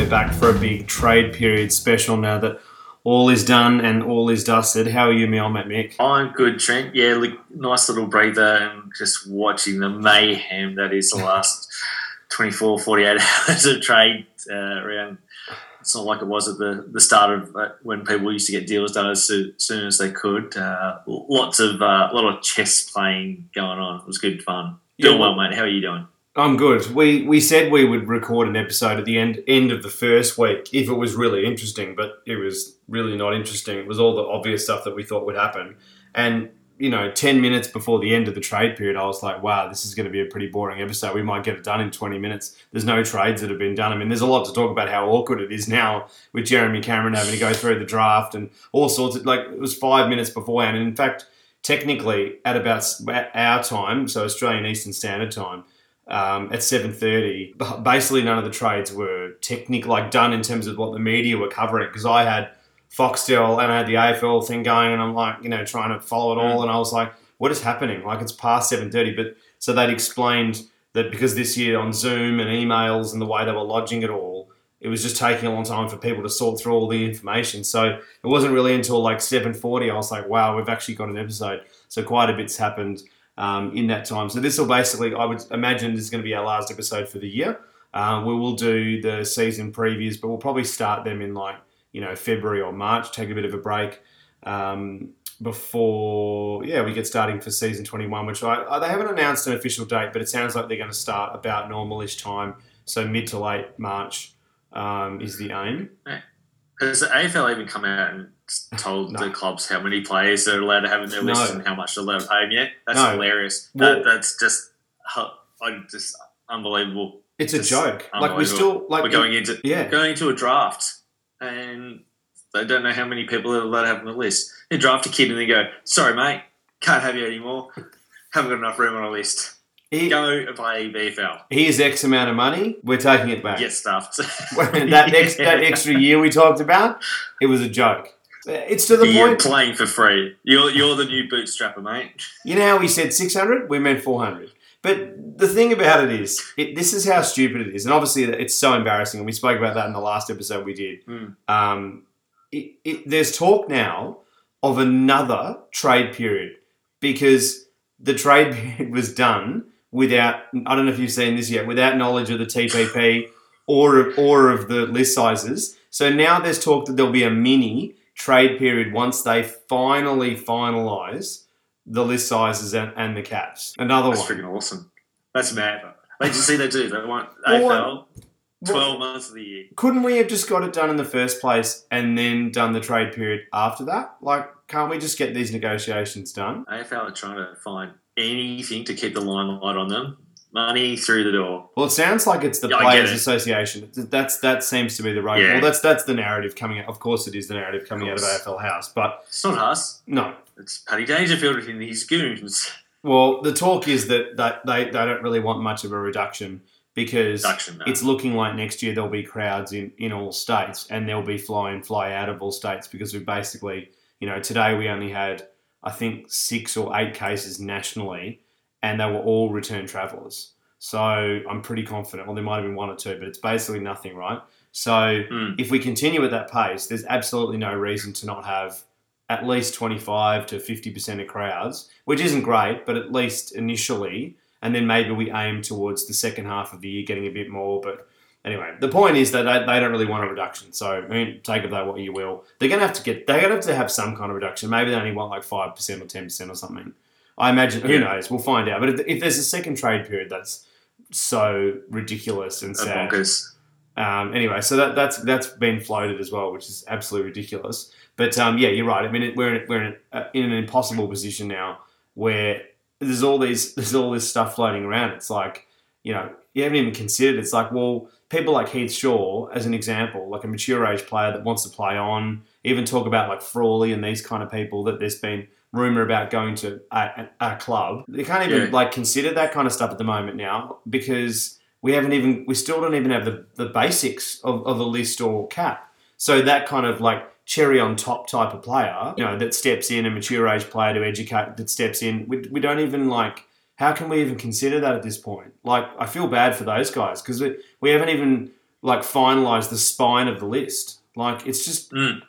we're back for a big trade period special now that all is done and all is dusted. How are you, me old mate Mick? I'm good, Trent. Yeah, look, nice little breather and just watching the mayhem that is the last 24, 48 hours of trade uh, around. It's not like it was at the, the start of uh, when people used to get deals done as soo- soon as they could. Uh, lots of uh, a lot of chess playing going on. It was good fun. Doing Yeah, well, mate. How are you doing? I'm good. We we said we would record an episode at the end end of the first week if it was really interesting, but it was really not interesting. It was all the obvious stuff that we thought would happen. And you know, ten minutes before the end of the trade period, I was like, "Wow, this is going to be a pretty boring episode. We might get it done in twenty minutes." There's no trades that have been done. I mean, there's a lot to talk about how awkward it is now with Jeremy Cameron having to go through the draft and all sorts of like. It was five minutes beforehand, and in fact, technically at about our time, so Australian Eastern Standard Time um, at seven thirty. Basically, none of the trades were technic like done in terms of what the media were covering because I had Foxtel and I had the AFL thing going, and I'm like, you know, trying to follow it all, and I was like, what is happening? Like it's past seven thirty, but so they'd explained that because this year on Zoom and emails and the way they were lodging it all. It was just taking a long time for people to sort through all the information. So it wasn't really until like 7:40 I was like, "Wow, we've actually got an episode." So quite a bit's happened um, in that time. So this will basically, I would imagine, this is going to be our last episode for the year. Uh, we will do the season previews, but we'll probably start them in like you know February or March. Take a bit of a break um, before yeah we get starting for season 21, which I, I, they haven't announced an official date, but it sounds like they're going to start about normalish time, so mid to late March um, is the aim. Has the AFL even come out and told No. the clubs how many players they're allowed to have in their No. list and how much they're allowed to pay them yet? That's No. hilarious. Well- that, that's just, just unbelievable. It's a joke. Like we unbelievable. still like We're going into yeah. going into a draft and they don't know how many people they're allowed to have on the list. They draft a kid and they go, "Sorry, mate, can't have you anymore. Haven't got enough room on a list. He, Go play VFL. here's X amount of money. We're taking it back. Get stuffed." that ex, that extra year we talked about, it was a joke. It's to the You're point. playing for free. You're you're the new bootstrapper, mate. You know how we said 600? We meant 400. But the thing about it is, it, this is how stupid it is. And obviously, it's so embarrassing. And we spoke about that in the last episode we did. Mm. Um, it, it, there's talk now of another trade period because the trade period was done without, I don't know if you've seen this yet, without knowledge of the TPP or, of- or of the list sizes. So now there's talk that there'll be a mini trade period once they finally finalise the list sizes and, and the caps. Another one That's one. freaking awesome. That's mad. They just see they do. They want AFL Well, twelve months of the year. couldn't we have just got it done in the first place and then done the trade period after that? Like, can't we just get these negotiations done? AFL are trying to find anything to keep the limelight on them. Money through the door. Well, it sounds like it's the Yeah, Players it. Association. That's that seems to be the right. Yeah. Well, that's that's the narrative coming out. Of course, it is the narrative coming out of. AFL House, but It's not us. no. It's Paddy Dangerfield and his goons. Well, the talk is that, that they, they don't really want much of a reduction because Production. No. it's looking like next year there'll be crowds in, in all states and they'll be fly in, fly out of all states because we basically, you know, today we only had, I think, six or eight cases nationally and they were all return travellers. So I'm pretty confident. Well, there might have been one or two, but it's basically nothing, right? So Mm. if we continue at that pace, there's absolutely no reason to not have at least 25 to 50% of crowds, which isn't great, but at least initially, and then maybe we aim towards the second half of the year getting a bit more. But anyway, the point is that they, they don't really want a reduction. So I mean, take of that what you will. They're gonna have to get they're gonna have to have some kind of reduction. Maybe they only want like five percent or ten percent or something. I imagine who knows. We'll find out. But if, if there's a second trade period, that's so ridiculous and sad. bonkers. Um, anyway, so that, that's that's been floated as well, which is absolutely ridiculous. But um, yeah, you're right. I mean, it, we're in, we're in, uh, in an impossible position now where there's all these there's all this stuff floating around. It's like you know you haven't even considered. It's like well, people like Heath Shaw, as an example, like a mature age player that wants to play on. Even talk about like Frawley and these kind of people that there's been rumor about going to a, a, club. They can't even Yeah. like consider that kind of stuff at the moment now because we haven't even we still don't even have the, the basics of, of a list or cap. So that kind of like cherry on top type of player, you know, that steps in, a mature age player to educate that steps in. We, we don't even like how can we even consider that at this point? Like I feel bad for those guys because we, we haven't even like finalized the spine of the list. Like it's just Mm.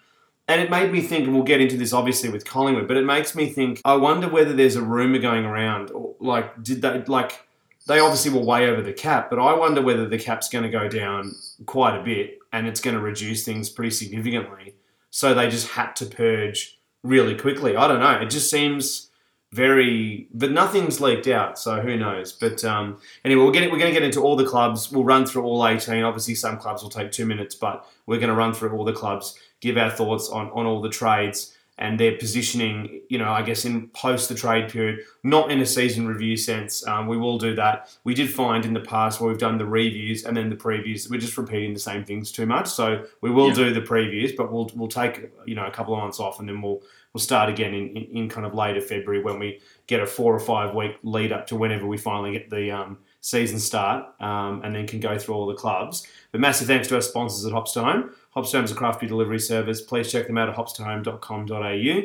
and it made me think, and we'll get into this obviously with Collingwood, but it makes me think. I wonder whether there's a rumor going around, or like, did they like? They obviously were way over the cap, but I wonder whether the cap's going to go down quite a bit, and it's going to reduce things pretty significantly. So they just had to purge really quickly. I don't know. It just seems very, but nothing's leaked out, so who knows? But um, anyway, we'll get we're going to get into all the clubs. We'll run through all eighteen. Obviously, some clubs will take two minutes, but we're going to run through all the clubs give our thoughts on, on all the trades and their positioning, you know, I guess in post the trade period, not in a season review sense. Um, we will do that. We did find in the past where we've done the reviews and then the previews, we're just repeating the same things too much. So we will Yeah. do the previews, but we'll we'll take you know a couple of months off and then we'll we'll start again in, in, in kind of later February when we get a four or five week lead up to whenever we finally get the um, season start um, and then can go through all the clubs. But massive thanks to our sponsors at Hops to Home. to Home. Hops to Home is a craft beer delivery service. Please check them out at hopstohome.com.au.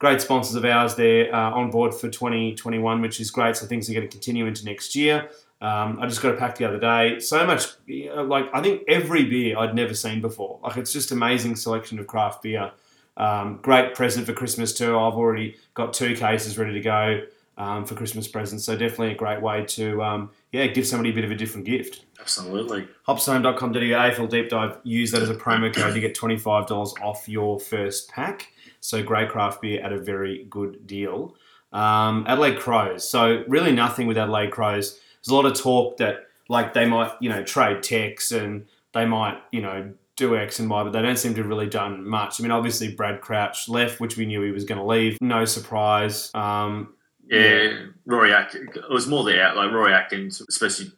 Great sponsors of ours there uh, on board for 2021, which is great. So things are going to continue into next year. Um, I just got a pack the other day. So much, uh, like I think every beer I'd never seen before. Like it's just amazing selection of craft beer. Um, great present for Christmas too. I've already got two cases ready to go um, for Christmas presents. So definitely a great way to um, yeah give somebody a bit of a different gift. Absolutely. hopstohome.com.au AFL Deep Dive. Use that as a promo code to get $25 off your first pack. So great craft beer at a very good deal. Um, Adelaide Crows. So really nothing with Adelaide Crows. There's a lot of talk that like they might, you know, trade Tex and they might, you know, do X and Y, but they don't seem to have really done much. I mean, obviously Brad Crouch left, which we knew he was going to leave. No surprise. Um, Yeah, Rory Atkins. It was more the out like Rory Atkins, especially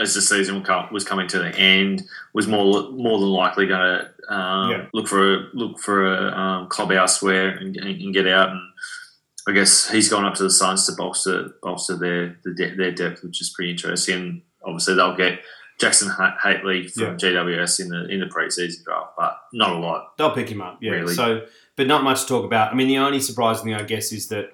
as the season was coming to the end, was more more than likely going to um, Yeah. look for a look for a um, club elsewhere and, and get out. And I guess he's gone up to the Suns to bolster bolster their the de- their depth, which is pretty interesting. And obviously, they'll get Jackson Ha- Hately from Yeah. GWS in the in the preseason draft, but not a lot. They'll pick him up, yeah. Really? So, but not much to talk about. I mean, the only surprising thing, I guess, is that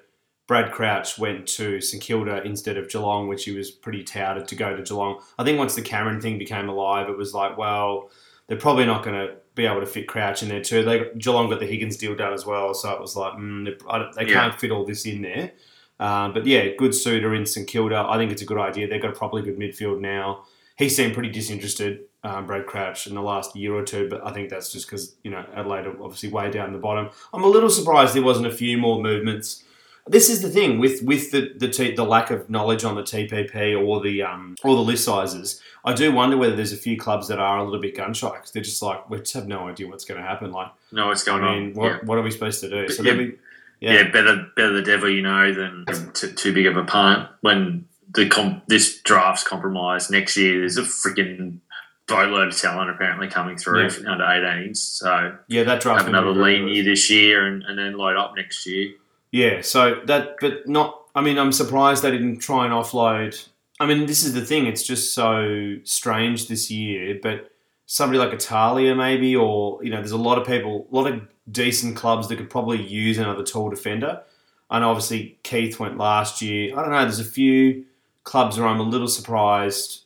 Brad Crouch went to St Kilda instead of Geelong, which he was pretty touted to go to Geelong. I think once the Cameron thing became alive, it was like, well, they're probably not going to be able to fit Crouch in there too. They Geelong got the Higgins deal done as well, so it was like, mm, they, they Yeah. can't fit all this in there. Um, but yeah, good suitor in St Kilda. I think it's a good idea. They've got a probably good midfield now. He seemed pretty disinterested, um, Brad Crouch, in the last year or two, but I think that's just because, you know, Adelaide are obviously way down the bottom. I'm a little surprised there wasn't a few more movements. This is the thing with with the the, t- the lack of knowledge on the TPP or the um or the list sizes. I do wonder whether there's a few clubs that are a little bit gun shy because they're just like we just have no idea what's going to happen. Like, No, what's I going mean, on? what Yeah. what are we supposed to do? So Yeah. be, yeah. yeah, better better the devil you know than too, too big of a punt. When the com- this draft's compromised next year, there's a freaking boatload of talent apparently coming through Yeah. under 18s. So yeah, that draft have another lean year this year and, and then load up next year. Yeah, so that, but not. I mean, I'm surprised they didn't try and offload. I mean, this is the thing; it's just so strange this year. But somebody like Italia, maybe, or you know, there's a lot of people, a lot of decent clubs that could probably use another tall defender. I know, obviously, Keith went last year. I don't know. There's a few clubs where I'm a little surprised.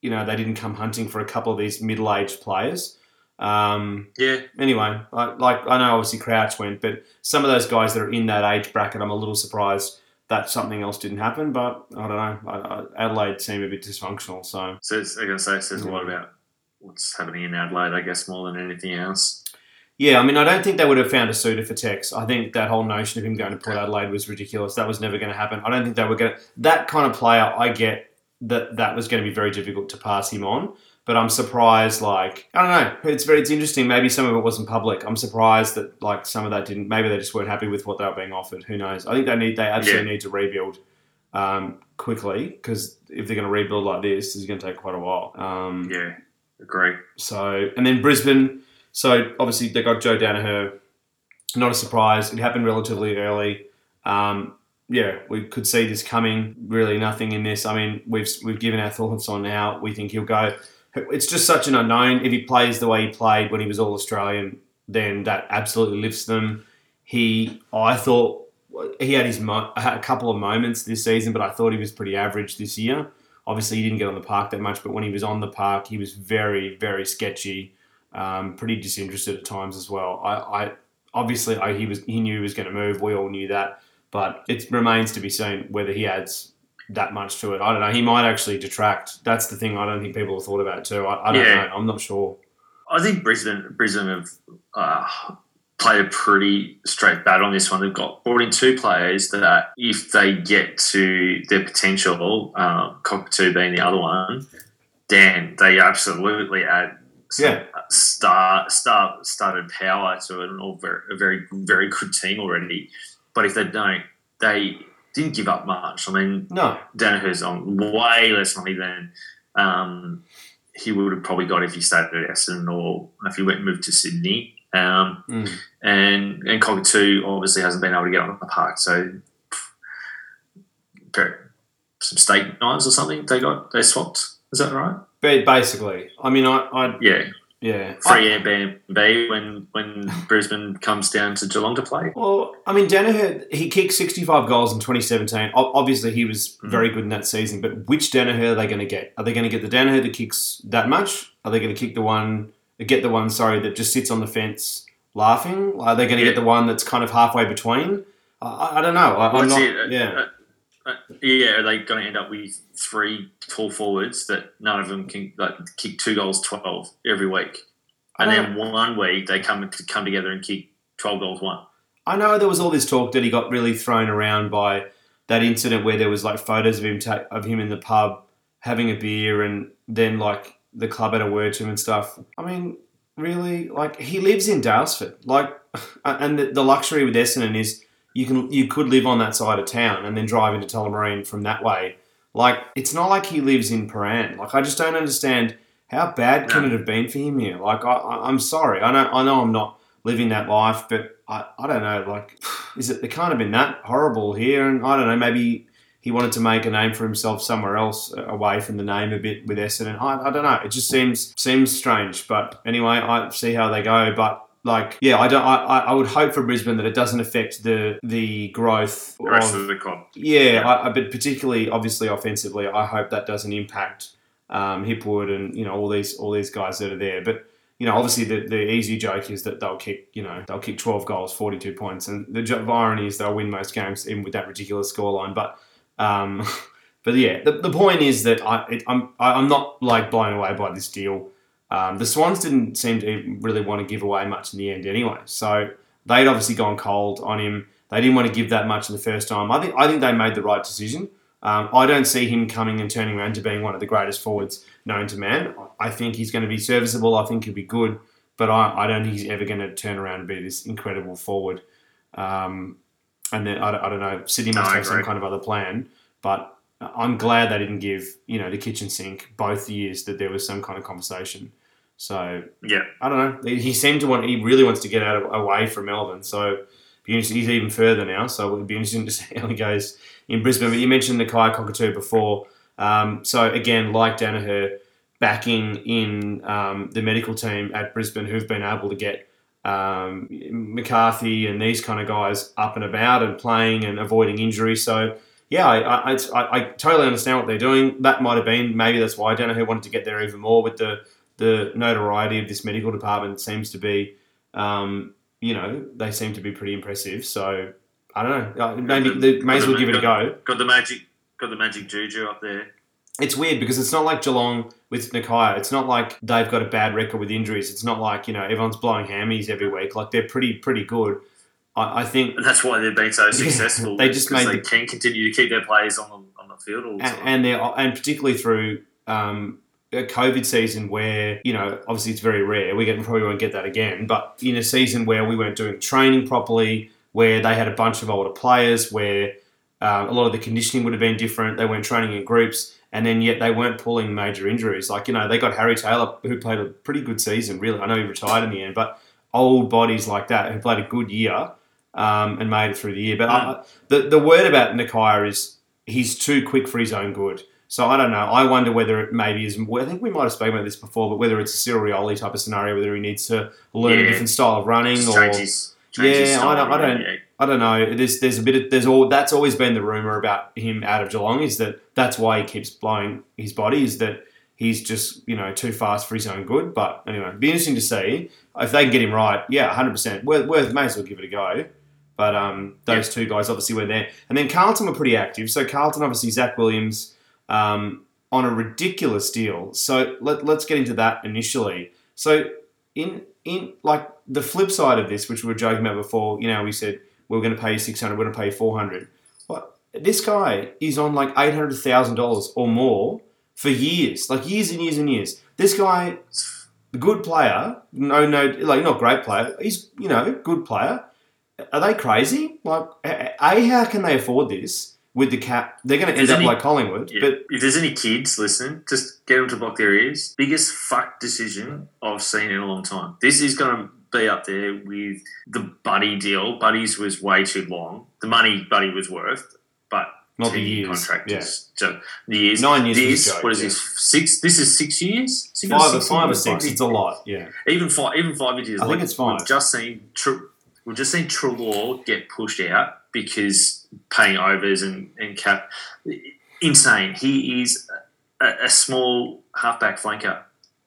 You know, they didn't come hunting for a couple of these middle-aged players. Um, Yeah, anyway, I, like I know obviously Crouch went, but some of those guys that are in that age bracket, I'm a little surprised that something else didn't happen. But I don't know. I, I, Adelaide seemed a bit dysfunctional, so so it's, going to say it says a lot about what's happening in Adelaide, I guess, more than anything else. Yeah. I mean, I don't think they would have found a suitor for Tex. I think that whole notion of him going to Port Adelaide was ridiculous. That was never going to happen. I don't think they were going to. That kind of player, I get that that was going to be very difficult to pass him on. But I'm surprised, like I don't know. It's very, it's interesting. Maybe some of it wasn't public. I'm surprised that like some of that didn't. Maybe they just weren't happy with what they were being offered. Who knows? I think they need, they absolutely need to rebuild um, quickly because if they're going to rebuild like this, it's going to take quite a while. Um, Yeah, agree. so, and then Brisbane. So obviously they got Joe Daniher. Not a surprise. It happened relatively early. Um, yeah, we could see this coming. Really, nothing in this. I mean, we've we've given our thoughts on how we think he'll go. It's just such an unknown. If he plays the way he played when he was All Australian, then that absolutely lifts them. He, I thought he had his mo- had a couple of moments this season, but I thought he was pretty average this year. Obviously, he didn't get on the park that much, but when he was on the park, he was very, very sketchy, um, pretty disinterested at times as well. I, I obviously I, he was he knew he was going to move. We all knew that, but it remains to be seen whether he adds that much to it. I don't know. He might actually detract. That's the thing. I don't think people have thought about too. I, I don't Yeah. know. I'm not sure. I think Brisbane Brisbane have uh, played a pretty straight bat on this one. They've got brought in two players that, if they get to their potential, uh, Cockatoo being the other one, then they absolutely add Yeah. star star started power to an all very, a very very good team already. But if they don't, they didn't give up much. I mean, No. Daniher's on way less money than um, he would have probably got if he stayed at Essendon or if he went and moved to Sydney. Um, Mm. and and Cockatoo obviously hasn't been able to get on the park, so very- some state knives or something they got they swapped. Is that right? Basically, I mean, I, I Yeah, yeah. free Airbnb when when Brisbane comes down to Geelong to play. Well, I mean, Daniher, he kicked 65 goals in 2017. Obviously, he was Mhm. very good in that season, but which Daniher are they going to get? Are they going to get the Daniher that kicks that much? Are they going to kick the one, get the one, sorry, that just sits on the fence laughing? Are they going to Yeah. get the one that's kind of halfway between? I, I- don't know. I, I'm not, it? Uh, yeah. Uh, uh, yeah, are they going to end up with three tall forwards that none of them can like, kick two goals, twelve every week, and then one week they come come together and kick twelve goals one. I know there was all this talk that he got really thrown around by that incident where there was like photos of him ta- of him in the pub having a beer and then like the club had a word to him and stuff. I mean, really, like he lives in Daylesford, like, and the, the luxury with Essendon is you can you could live on that side of town and then drive into Tullamarine from that way. Like, it's not like he lives in Prahran. Like, I just don't understand how bad can it have been for him here. Like, I, I'm sorry, I know I know I'm not living that life, but I, I don't know, like, is it, it can't have been that horrible here? And I don't know, maybe he wanted to make a name for himself somewhere else uh, away from the name a bit with Essendon. I, I don't know, it just seems seems strange. But anyway, I see how they go. But like, yeah, I don't. I, I I would hope for Brisbane that it doesn't affect the the growth The rest of of the club. yeah, I, I, but particularly, obviously, offensively, I hope that doesn't impact um, Hipwood and you know all these all these guys that are there. But you know, obviously, the, the easy joke is that they'll kick you know they'll kick twelve goals, forty two points, and the irony is they'll win most games even with that ridiculous scoreline. But um, but yeah, the, the point is that I it, I'm I- I'm not like blown away by this deal. Um, the Swans didn't seem to really want to give away much in the end anyway, so they'd obviously gone cold on him. They didn't want to give that much in the first time. I think I think they made the right decision. Um, I don't see him coming and turning around to being one of the greatest forwards known to man. I think he's going to be serviceable. I think he'll be good, but I, I don't think he's ever going to turn around and be this incredible forward. Um, and then I, don't- I don't know. City must No, have some kind of other plan, but I'm glad they didn't give you know the kitchen sink both years that there was some kind of conversation. So Yeah, I don't know. He seemed to want. He really wants to get out of, away from Melbourne. So be interesting. He's even further now. So it'd be interesting to see how he goes in Brisbane. But you mentioned the Kai Cockatoo before. Um, so again, like Daniher, backing in um, the medical team at Brisbane, who've been able to get um, McCarthy and these kind of guys up and about and playing and avoiding injury. So yeah, I, I, I, I totally understand what they're doing. That might have been maybe that's why Daniher wanted to get there even more with the the notoriety of this medical department seems to be, um, you know, they seem to be pretty impressive. So I don't know. Uh, Maybe they may as well give it a go. got the magic, got the magic juju up there. It's weird because it's not like Geelong with Nakia. It's not like they've got a bad record with injuries. It's not like you know everyone's blowing hammies every week. Like they're pretty pretty good. I, I think And that's why they've been so successful. they just made they the- can continue to keep their players on the on the field all the and, time. and they're and particularly through um, a COVID season where you know obviously it's very rare. We get probably won't get that again, but in a season where we weren't doing training properly, where they had a bunch of older players, where um, a lot of the conditioning would have been different. They weren't training in groups, and then yet they weren't pulling major injuries. Like you know they got Harry Taylor who played a pretty good season. Really, I know he retired in the end, but old bodies like that who played a good year um, and made it through the year. But I, the the word about Nakia is he's too quick for his own good. So I don't know. I wonder whether it maybe is. I think we might have spoken about this before, but whether it's a Cyril Rioli type of scenario, whether he needs to learn a different style of running, Just or change his change his Yeah, I don't- I don't- yeah. I don't know. There's there's a bit of there's all that's always been the rumor about him out of Geelong is that that's why he keeps blowing his body is that he's just you know too fast for his own good. But anyway, it'd be interesting to see if they can get him right. Yeah, hundred percent. Worth, worth may as well give it a go. But um, those two guys obviously were there, and then Carlton were pretty active. So Carlton obviously Zach Williams um, on a ridiculous deal. So let, let's get into that initially. So in in like the flip side of this, which we were joking about before, you know, we said we we're going to pay you six hundred, we're going to pay four hundred. What this guy is on like eight hundred thousand dollars or more for years, like years and years and years. This guy, good player, no, no, like not great player. He's you know good player. Are they crazy? Like, a, how can they afford this with the cap? They're going to end up any- like Collingwood, Yeah. but if there's any kids listening, just get them to block their ears. Biggest fuck decision I've seen in a long time. This is going to be up there with the Buddy deal. Buddy's was way too long. The money Buddy was worth, but not the years. contract Yeah. so the years. Nine years This joke, what is yeah. this? Six. This is six years. Six Five or six five or six. It's a lot. Yeah. even five, even five years. I think it's five. We've just seen Tr- we've just seen Treloar get pushed out because paying overs and, and cap. Insane. He is a, a small halfback flanker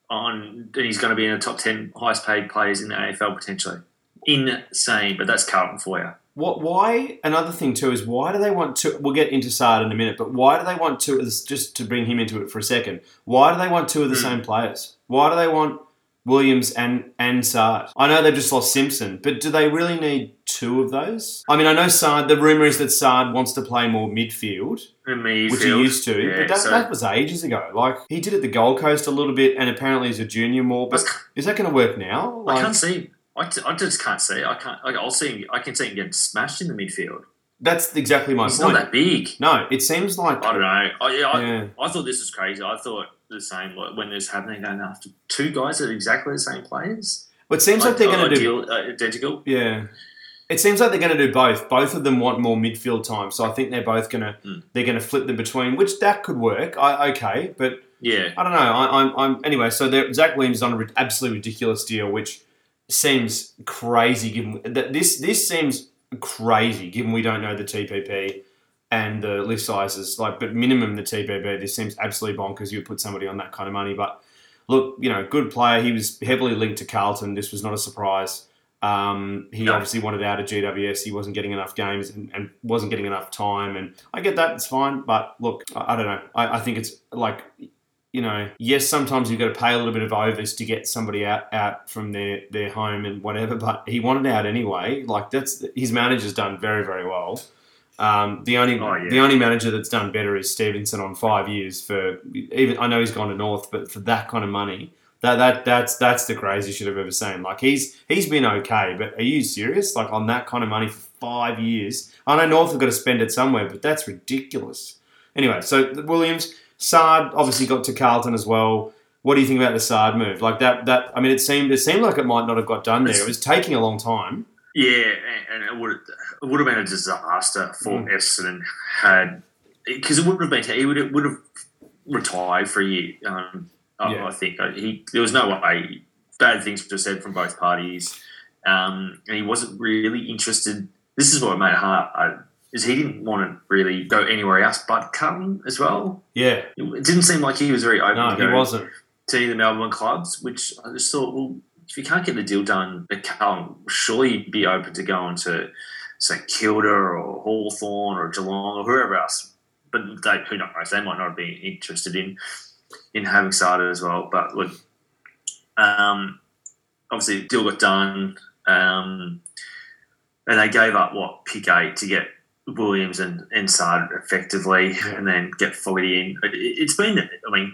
on, and he's going to be in the top ten highest paid players in the AFL potentially. Insane, but that's Carlton for you. What? Why? Another thing too is why do they want to? We'll get into Saad in a minute, but why do they want to? Just to bring him into it for a second, why do they want two of the Hmm. same players? Why do they want Williams and and Saad? I know they've just lost Simpson, but do they really need two of those? I mean, I know Saad. The rumor is that Saad wants to play more midfield, midfield, which he used to, Yeah, but that, so- that was ages ago. Like he did at the Gold Coast a little bit, and apparently as a junior more. But is that going to work now? I can't see. I, t- I just can't see. I can't. Like, I'll see. Him, I can see him getting smashed in the midfield. that's exactly my He's point. not that big. no, it seems like I don't know. I, I, yeah. I thought this was crazy. I thought the same like, when this happening, going after two guys that are exactly the same players. But it seems like they're going to do uh, identical. Yeah. It seems like they're going to do both. Both of them want more midfield time, so I think they're both going to Mm. they're going to flip them between, which that could work. I okay, but Yeah, I don't know. I, I'm, I'm anyway. So Zach Williams is on an absolutely ridiculous deal, which seems crazy. Given that this this seems crazy, given we don't know the TPP and the list sizes. Like, but minimum the TPP. This seems absolutely bonkers. You would put somebody on that kind of money, but look, you know, good player. He was heavily linked to Carlton. This was not a surprise. Um, he No. obviously wanted out of GWS. He wasn't getting enough games and, and wasn't getting enough time. And I get that; it's fine. But look, I, I don't know. I, I think it's like you know, yes, sometimes you've got to pay a little bit of overs to get somebody out, out from their, their home and whatever, but he wanted out anyway. Like that's his manager's done very, very well. Um, the only Oh, yeah. the only manager that's done better is Stephenson on five years for even I know he's gone to North, but for that kind of money, that that that's that's the craziest shit I've ever seen. Like he's he's been okay, but are you serious? Like on that kind of money for five years? I know North have got to spend it somewhere, but that's ridiculous. Anyway, so Williams, Saad obviously got to Carlton as well. What do you think about the Saad move? Like that that I mean it seemed it seemed like it might not have got done there. It was taking a long time. Yeah, and, and it would it would have been a disaster for Mm. Essendon had because it wouldn't have been he would would have retired for a year. Um, I, Yeah. I think Uh, he there was no way bad things were said from both parties, um, and he wasn't really interested. This is what made it hard. I, is he didn't want to really go anywhere else but Carlton as well. Yeah, It didn't seem like he was very open no, he wasn't. to the Melbourne clubs, which I just thought, well, if you can't get the deal done at Carlton, surely be open to going to St Kilda or Hawthorn or Geelong or whoever else. But they, who knows? They might not be interested in in having started as well. But look, um, obviously, the deal got done, um, and they gave up what pick eight to get Williams and and Saad effectively, and then get Fogarty in. It, it's been, I mean,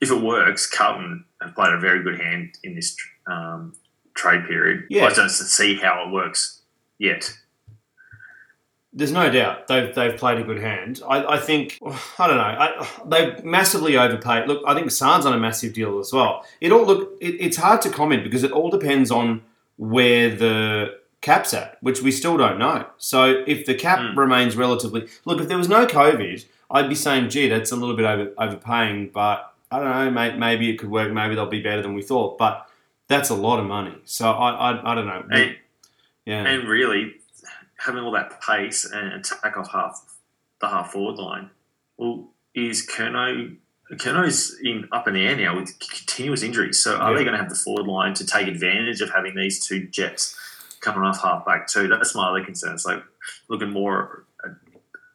if it works, Carlton have played a very good hand in this um, trade period. Yeah. I don't see how it works yet. There's no doubt they've they've played a good hand. I, I think I don't know. I, they've massively overpaid. Look, I think Saad's on a massive deal as well. It all look. It, it's hard to comment because it all depends on where the cap's at, which we still don't know. So if the cap Mm. remains relatively look, if there was no COVID, I'd be saying, gee, that's a little bit over, overpaying. But I don't know, mate. Maybe it could work. Maybe they'll be better than we thought. But that's a lot of money. So I I, I don't know. And Yeah. And really, having all that pace and attack off half the half forward line, well, is Curnow Curnow's in up in the air now with continuous injuries. So are Yeah. they going to have the forward line to take advantage of having these two jets coming off half back too? That's my other concern. It's like looking more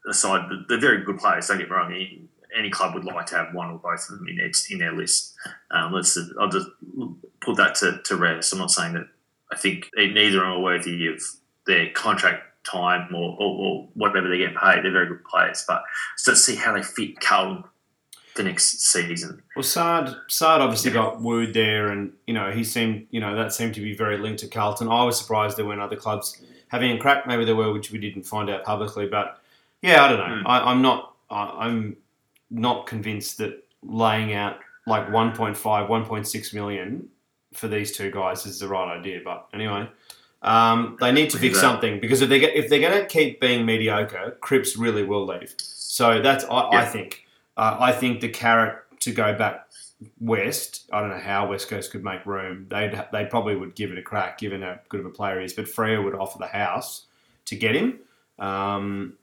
aside. They're very good players. Don't get me wrong. Any- club would like to have one or both of them in their in their list. Um, let's. I'll just put that to, to rest. I'm not saying that I think neither of them are worthy of their contract time or, or, or whatever they get paid. They're very good players, but just to see how they fit Carlton the next season. Well, Saad, Saad obviously got wooed there, and you know he seemed, you know, that seemed to be very linked to Carlton. I was surprised there weren't other clubs having a crack. Maybe there were, which we didn't find out publicly. But yeah, I don't know. Hmm. I, I'm not. I, I'm not convinced that laying out like 1.5, 1.6 million for these two guys is the right idea. But anyway. Um, they need to fix something because if they get, if they're going to keep being mediocre, Cripps really will leave. So that's I, I think uh, I think the carrot to go back west. I don't know how West Coast could make room. They'd they probably would give it a crack, given how good of a player he is. But Freo would offer the house to get him. Um,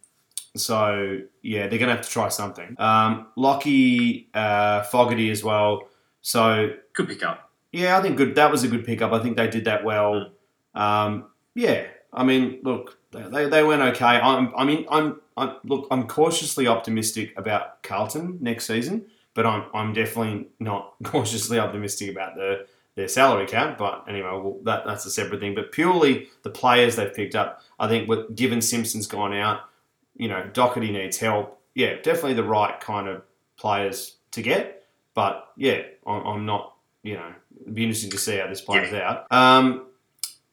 so yeah, they're going to have to try something. Um, Lockie uh, Fogarty as well. So Good pick up. yeah, I think good. That was a good pickup. I think they did that well. Um, yeah, I mean, look, they, they went okay. I'm, I mean, I'm, I'm look, I'm cautiously optimistic about Carlton next season, but I'm, I'm definitely not cautiously optimistic about the their salary cap. But anyway, well, that that's a separate thing. But purely the players they've picked up, I think, with given Simpson's gone out, you know, Docherty needs help. Yeah, definitely the right kind of players to get. But yeah, I'm, I'm not. You know, it'd be interesting to see how this plays out. Um,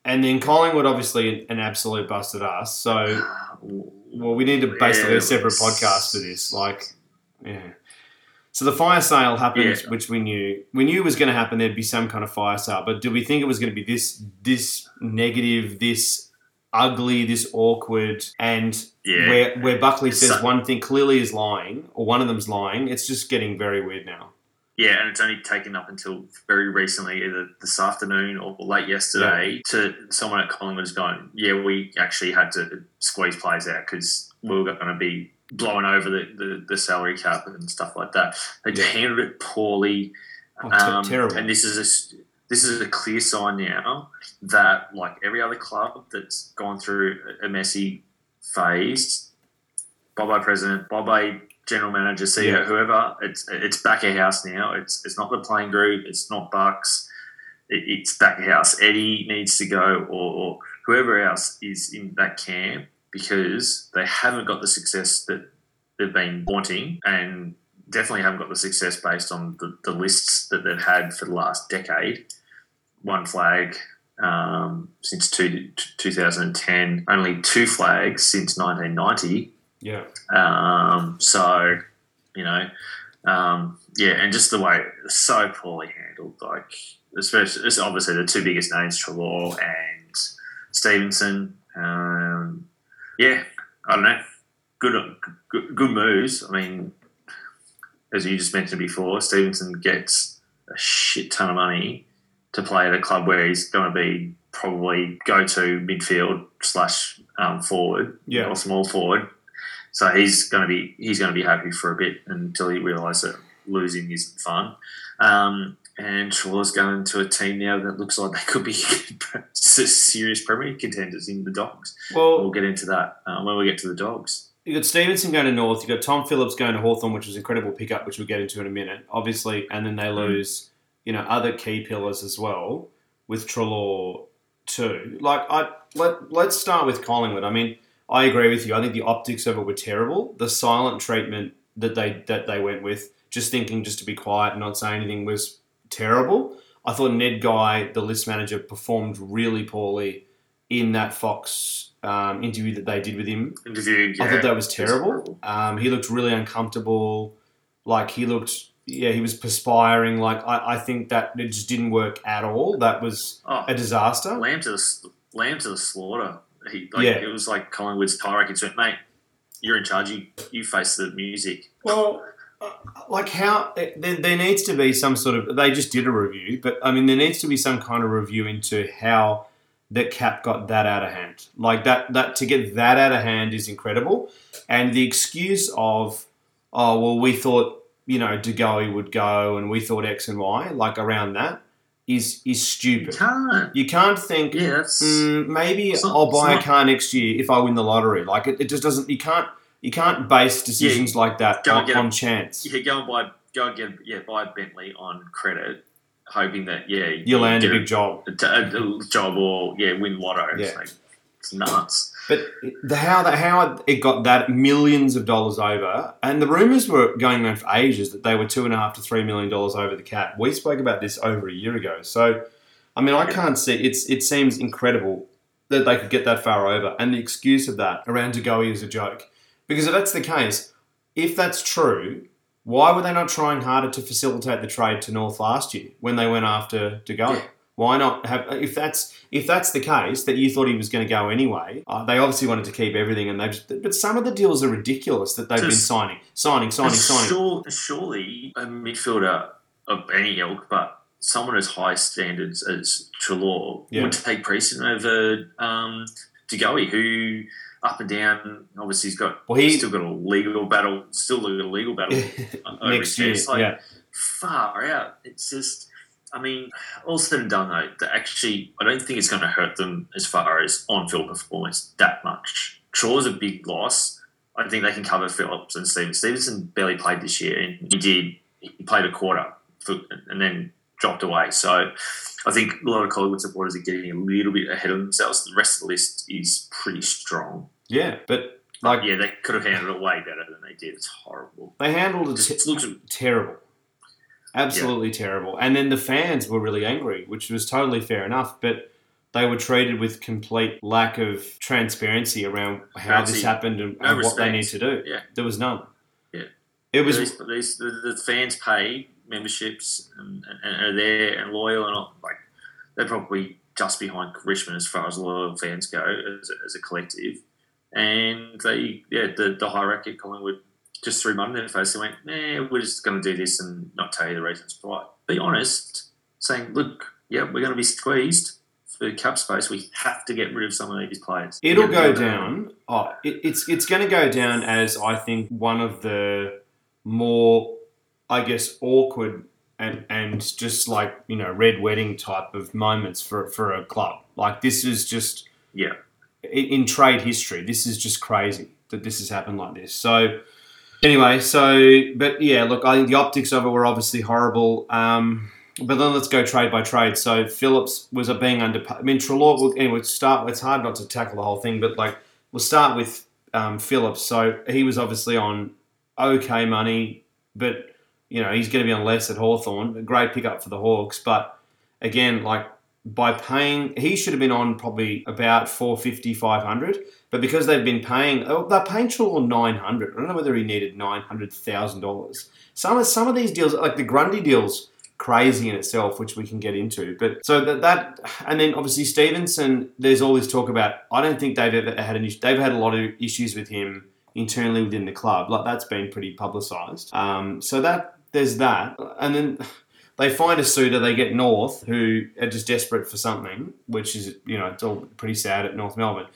and then Collingwood, obviously, an absolute busted ass. So, well, we need to basically a separate podcast for this. Like, yeah. So the fire sale happened, Yeah. which we knew we knew was going to happen. There'd be some kind of fire sale, but did we think it was going to be this this negative, this ugly, this awkward, and Yeah. where where Buckley says So- one thing clearly is lying, or one of them's lying? It's just getting very weird now. Yeah, and it's only taken up until very recently, either this afternoon or late yesterday, to someone at Collingwood has gone, yeah, we actually had to squeeze players out because we were going to be blowing over the, the, the salary cap and stuff like that. They Yeah. handled it poorly. Oh, Um, terrible. And this is a this is a clear sign now that, like every other club that's gone through a messy phase, bye bye president, bye bye general manager, CEO, Yeah. whoever, it's it's back of house now. It's it's not the playing group, it's not Bucks, it, it's back of house. Eddie needs to go, or, or whoever else is in that camp because they haven't got the success that they've been wanting, and definitely haven't got the success based on the, the lists that they've had for the last decade. One flag um, since two, 2010, only two flags since 1990. Yeah, Um, so, you know, um, yeah, and just the way it's so poorly handled, like especially it's obviously the two biggest names, Treloar and Stephenson. Um, yeah, I don't know, good, good, good moves. I mean, as you just mentioned before, Stephenson gets a shit ton of money to play at a club where he's going to be probably go to midfield slash um, forward Yeah. or small forward. So he's going to be he's going to be happy for a bit until he realises that losing isn't fun. Um, and Treloar's going to a team now that looks like they could be serious Premier contenders in the Dogs. well, We'll get into that uh, when we get to the Dogs. You got Stephenson going to North. You've got Tom Phillips going to Hawthorn, which was an incredible pickup, which we'll get into in a minute, obviously. And then they lose, you know, other key pillars as well with Treloar too. Like I let let's start with Collingwood. I mean, I agree with you. I think the optics of it were terrible. The silent treatment that they that they went with, just thinking just to be quiet and not say anything, was terrible. I thought Ned Guy, the list manager, performed really poorly in that Fox um, interview that they did with him. Interview. I thought that was terrible. Um, he looked really uncomfortable. Like he looked, yeah, he was perspiring. Like I, I think that it just didn't work at all. That was Oh, a disaster. lamb to the lamb to the slaughter. He, like, Yeah. It was like Collingwood's Tyreek. It's mate. You're in charge. You you face the music. Well, uh, like how there, there needs to be some sort of. They just did a review, but I mean, there needs to be some kind of review into how that Cap got that out of hand. Like that, that to get that out of hand is incredible. And the excuse of, oh well, we thought you know De Goey would go, and we thought X and Y, like around that, is is You stupid. can't. You can't think. Yeah, Mm, maybe not- I'll buy it's a car next year if I win the lottery. Like it, it just doesn't. You can't. You can't base decisions like that Go on, get a- chance. Yeah, go and buy go and get yeah buy a Bentley on credit, hoping that yeah You land a big job. a, a, a job or yeah win lotto. It's, Yeah. like, it's nuts. But the how that how it got that millions of dollars over, and the rumors were going on for ages that they were two and a half to three million dollars over the cap. We spoke about this over a year ago. So, I mean, I can't see it's. It seems incredible that they could get that far over, and the excuse of that around De Goey is a joke. Because if that's the case, if that's true, why were they not trying harder to facilitate the trade to North last year when they went after De Goey? Yeah. Why not have if that's if that's the case that you thought he was going to go anyway? Uh, they obviously wanted to keep everything, and they just but some of the deals are ridiculous that they've been signing, signing, signing, signing. Sure, surely a midfielder of any ilk, but someone as high standards as Treloar Yeah. would take precedent over um, who up and down. Obviously, he's got Well, he still got a legal battle, still got a legal battle next his year. It's like, yeah, far out. It's just, I mean, all said and done though, that actually, I don't think it's going to hurt them as far as on-field performance that much. Treloar's a big loss. I think they can cover Phillips and Stephenson. Stephenson barely played this year, and he did. He played a quarter for, and then dropped away. So I think a lot of Collingwood supporters are getting a little bit ahead of themselves. The rest of the list is pretty strong. yeah, but like yeah, they could have handled it way better than they did. It's horrible. they handled it It looks terrible, absolutely terrible. And then the fans were really angry, which was totally fair enough, but. They were treated with complete lack of transparency around how this happened and, No and what they need to do. Yeah. There was none. Yeah. It was these, these, the, the fans pay memberships and, and are there and loyal and all, like they're probably just behind Richmond as far as loyal fans go as, a- as a collective. And they, yeah, the, the hierarchy at Collingwood just threw mud in their face and went, nah, we're just going to do this and not tell you the reasons why. Be honest, saying, look, yeah, we're going to be squeezed for cap space. We have to get rid of some of these players. It'll go down. Oh, it, it's it's going to go down as I think one of the more, I guess, awkward and and just like you know red wedding type of moments for for a club. Like this is just Yeah. in, in trade history. This is just crazy that this has happened like this. So anyway, so but yeah, look, I think the optics of it were obviously horrible. Um, but then let's go trade by trade. So Phillips was a being under. I mean, Treloar. Well, anyway, start. It's hard not to tackle the whole thing, but like we'll start with um, Phillips. So he was obviously on okay money, but you know he's going to be on less at Hawthorn. A great pickup for the Hawks, but again, like by paying, he should have been on probably about 450, 500. But because they've been paying, oh, they're paying Treloar 900. I don't know whether he needed $900,000. Some of, some of these deals, like the Grundy deals, crazy in itself, which we can get into. But so that, that and then obviously Stephenson, there's all this talk about, I don't think they've ever had an issue. They've had a lot of issues with him internally within the club. Like that's been pretty publicised. Um, so that there's that. And then they find a suitor, they get North, who are just desperate for something, which is, you know, it's all pretty sad at North Melbourne.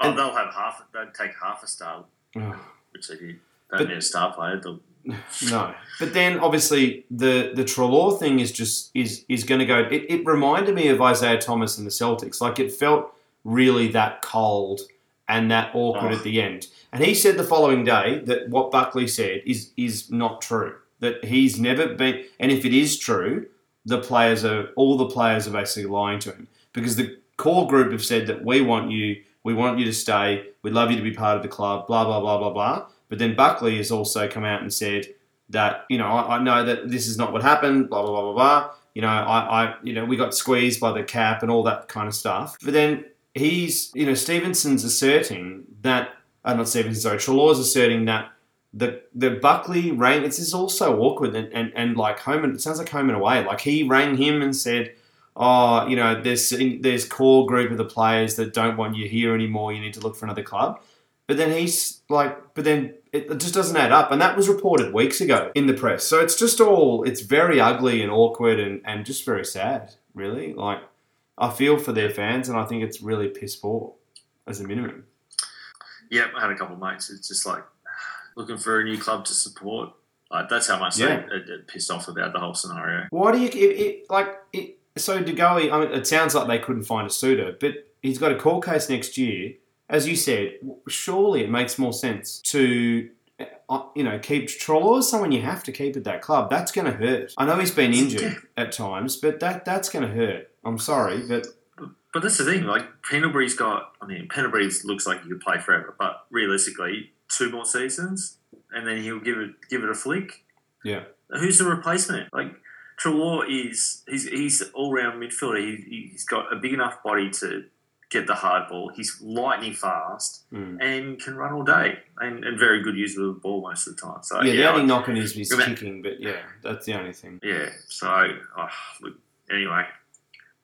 Oh, And- they'll have half. They'll take half a star, Ugh. which they did. Don't But- need a star player. They'll, No, but then obviously the the Treloar thing is just is is going to go. It, it reminded me of Isaiah Thomas and the Celtics. Like it felt really that cold and that awkward Oh. at the end. And he said the following day that what Buckley said is is not true. That he's never been, and if it is true, the players are all the players are basically lying to him because the core group have said that we want you, we want you to stay, we'd love you to be part of the club, blah blah blah blah blah. But then Buckley has also come out and said that you know I, I know that this is not what happened, blah blah blah blah blah. You know I, I you know we got squeezed by the cap and all that kind of stuff. But then he's you know Stephenson's asserting that uh, not Stephenson sorry Treloar's asserting that the the Buckley rang this is also awkward and, and, and like home and it sounds like home and away. Like he rang him and said, Oh, you know, there's there's core group of the players that don't want you here anymore. You need to look for another club. But then he's like, but then it, just doesn't add up. And that was reported weeks ago in the press. So it's just all, it's very ugly and awkward and, and just very sad, really. Like, I feel for their fans, and I think it's really piss poor as a minimum. Yep, I had a couple of mates. It's just like looking for a new club to support. Like that's how much Yeah. they, it, it pissed off about the whole scenario. Why do you it, it, like it, so De Goey? I mean, it sounds like they couldn't find a suitor, but he's got a court case next year. As you said, surely it makes more sense to. uh, You know, keep Treloar someone you have to keep at that club. That's going to hurt. I know he's been injured at times, but that that's going to hurt. I'm sorry, but But that's the thing. Like Pendlebury's got. I mean, Pendlebury looks like he could play forever, but realistically, two more seasons, and then he'll give it give it a flick. Yeah. Who's the replacement? Like Treloar is he's he's all round midfielder. He, he's got a big enough body to get the hard ball. He's lightning fast mm. and can run all day, and, and very good user of the ball most of the time. So yeah, the only I- knock on is his kicking, but yeah, that's the only thing. yeah. So oh, look, anyway,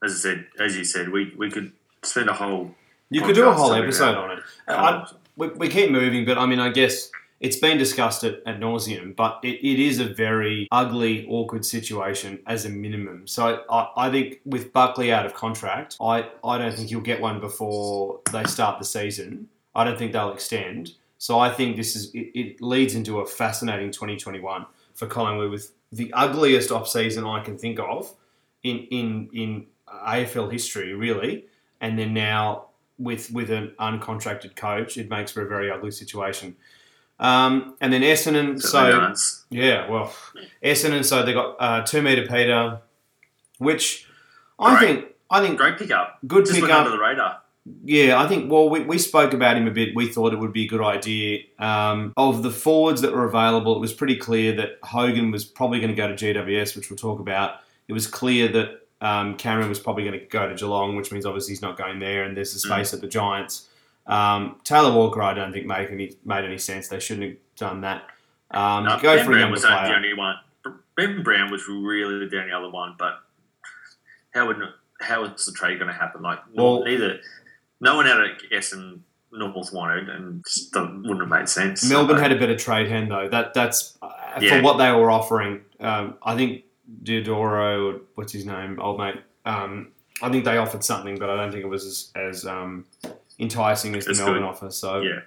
as I said, as you said, we we could spend a whole You could do a whole episode on it. I, we, we keep moving, but I mean, I guess it's been discussed at, nauseum, but it, it is a very ugly, awkward situation as a minimum. So I, I think with Buckley out of contract, I, I don't think you'll get one before they start the season. I don't think they'll extend. So I think this is it, it leads into a fascinating 2021 for Collingwood with the ugliest off season I can think of in in in AFL history, really. And then now with with an uncontracted coach, it makes for a very ugly situation. Um, and then Essendon, so, so yeah, well, Essendon, so they got uh, two meter Peter, which I Great. think I think great pickup. good Just pickup. under the radar. Yeah, I think. Well, we, we spoke about him a bit. We thought it would be a good idea. Um, of the forwards that were available, it was pretty clear that Hogan was probably going to go to GWS, which we'll talk about. It was clear that um, Cameron was probably going to go to Geelong, which means obviously he's not going there, and there's the space at the Giants. Um, Taylor Walker, I don't think made any made any sense. They shouldn't have done that. Um, No, go ben for Brown was the only one. Ben Brown was really the only other one, but how would how is the trade going to happen? Like Well- neither, no one out of Essen North wanted, and just wouldn't have made sense. Melbourne So, had a better trade hand though. That that's uh, Yeah. for what they were offering. Um, I think Dodoro, what's his name, old mate. Um, I think they offered something, but I don't think it was as, as um, enticing as the Melbourne good. offer. So Yeah.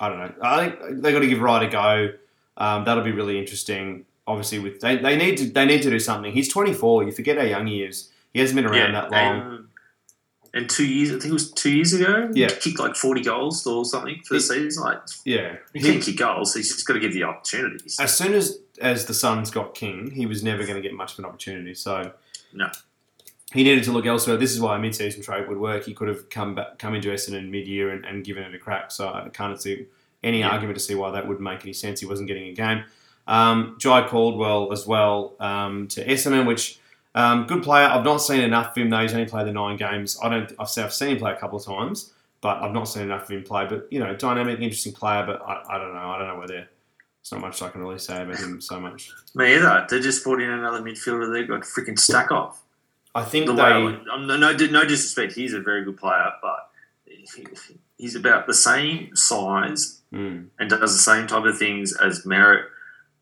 I don't know. I think they got to give Wright a go. Um, that'll be really interesting. Obviously, with they, they need to they need to do something. He's 24. You forget how young he is. He hasn't been around that long. And, and two years, I think it was two years ago. Yeah. he kicked like forty goals or something for the season. Like yeah, he He- can kick goals. He's just got to give the opportunities. as soon as as the Suns got King, he was never going to get much of an opportunity. So No. He needed to look elsewhere. This is why a mid-season trade would work. He could have come back, come into Essendon mid-year and, and given it a crack. So I can't see any Yeah. argument to see why that would make any sense. He wasn't getting a game. Um, Jye Caldwell as well um, to Essendon, which um, good player. I've not seen enough of him though. He's only played the nine games. I don't. I've seen, I've seen him play a couple of times, but I've not seen enough of him play. But you know, dynamic, interesting player. But I, I don't know. I don't know whether. it's not much I can really say about him. So much. Me either. They just brought in another midfielder. They got freaking stack off. I think The they. no, no, no disrespect. He's a very good player, but he's about the same size Mm, and does the same type of things as Merrett,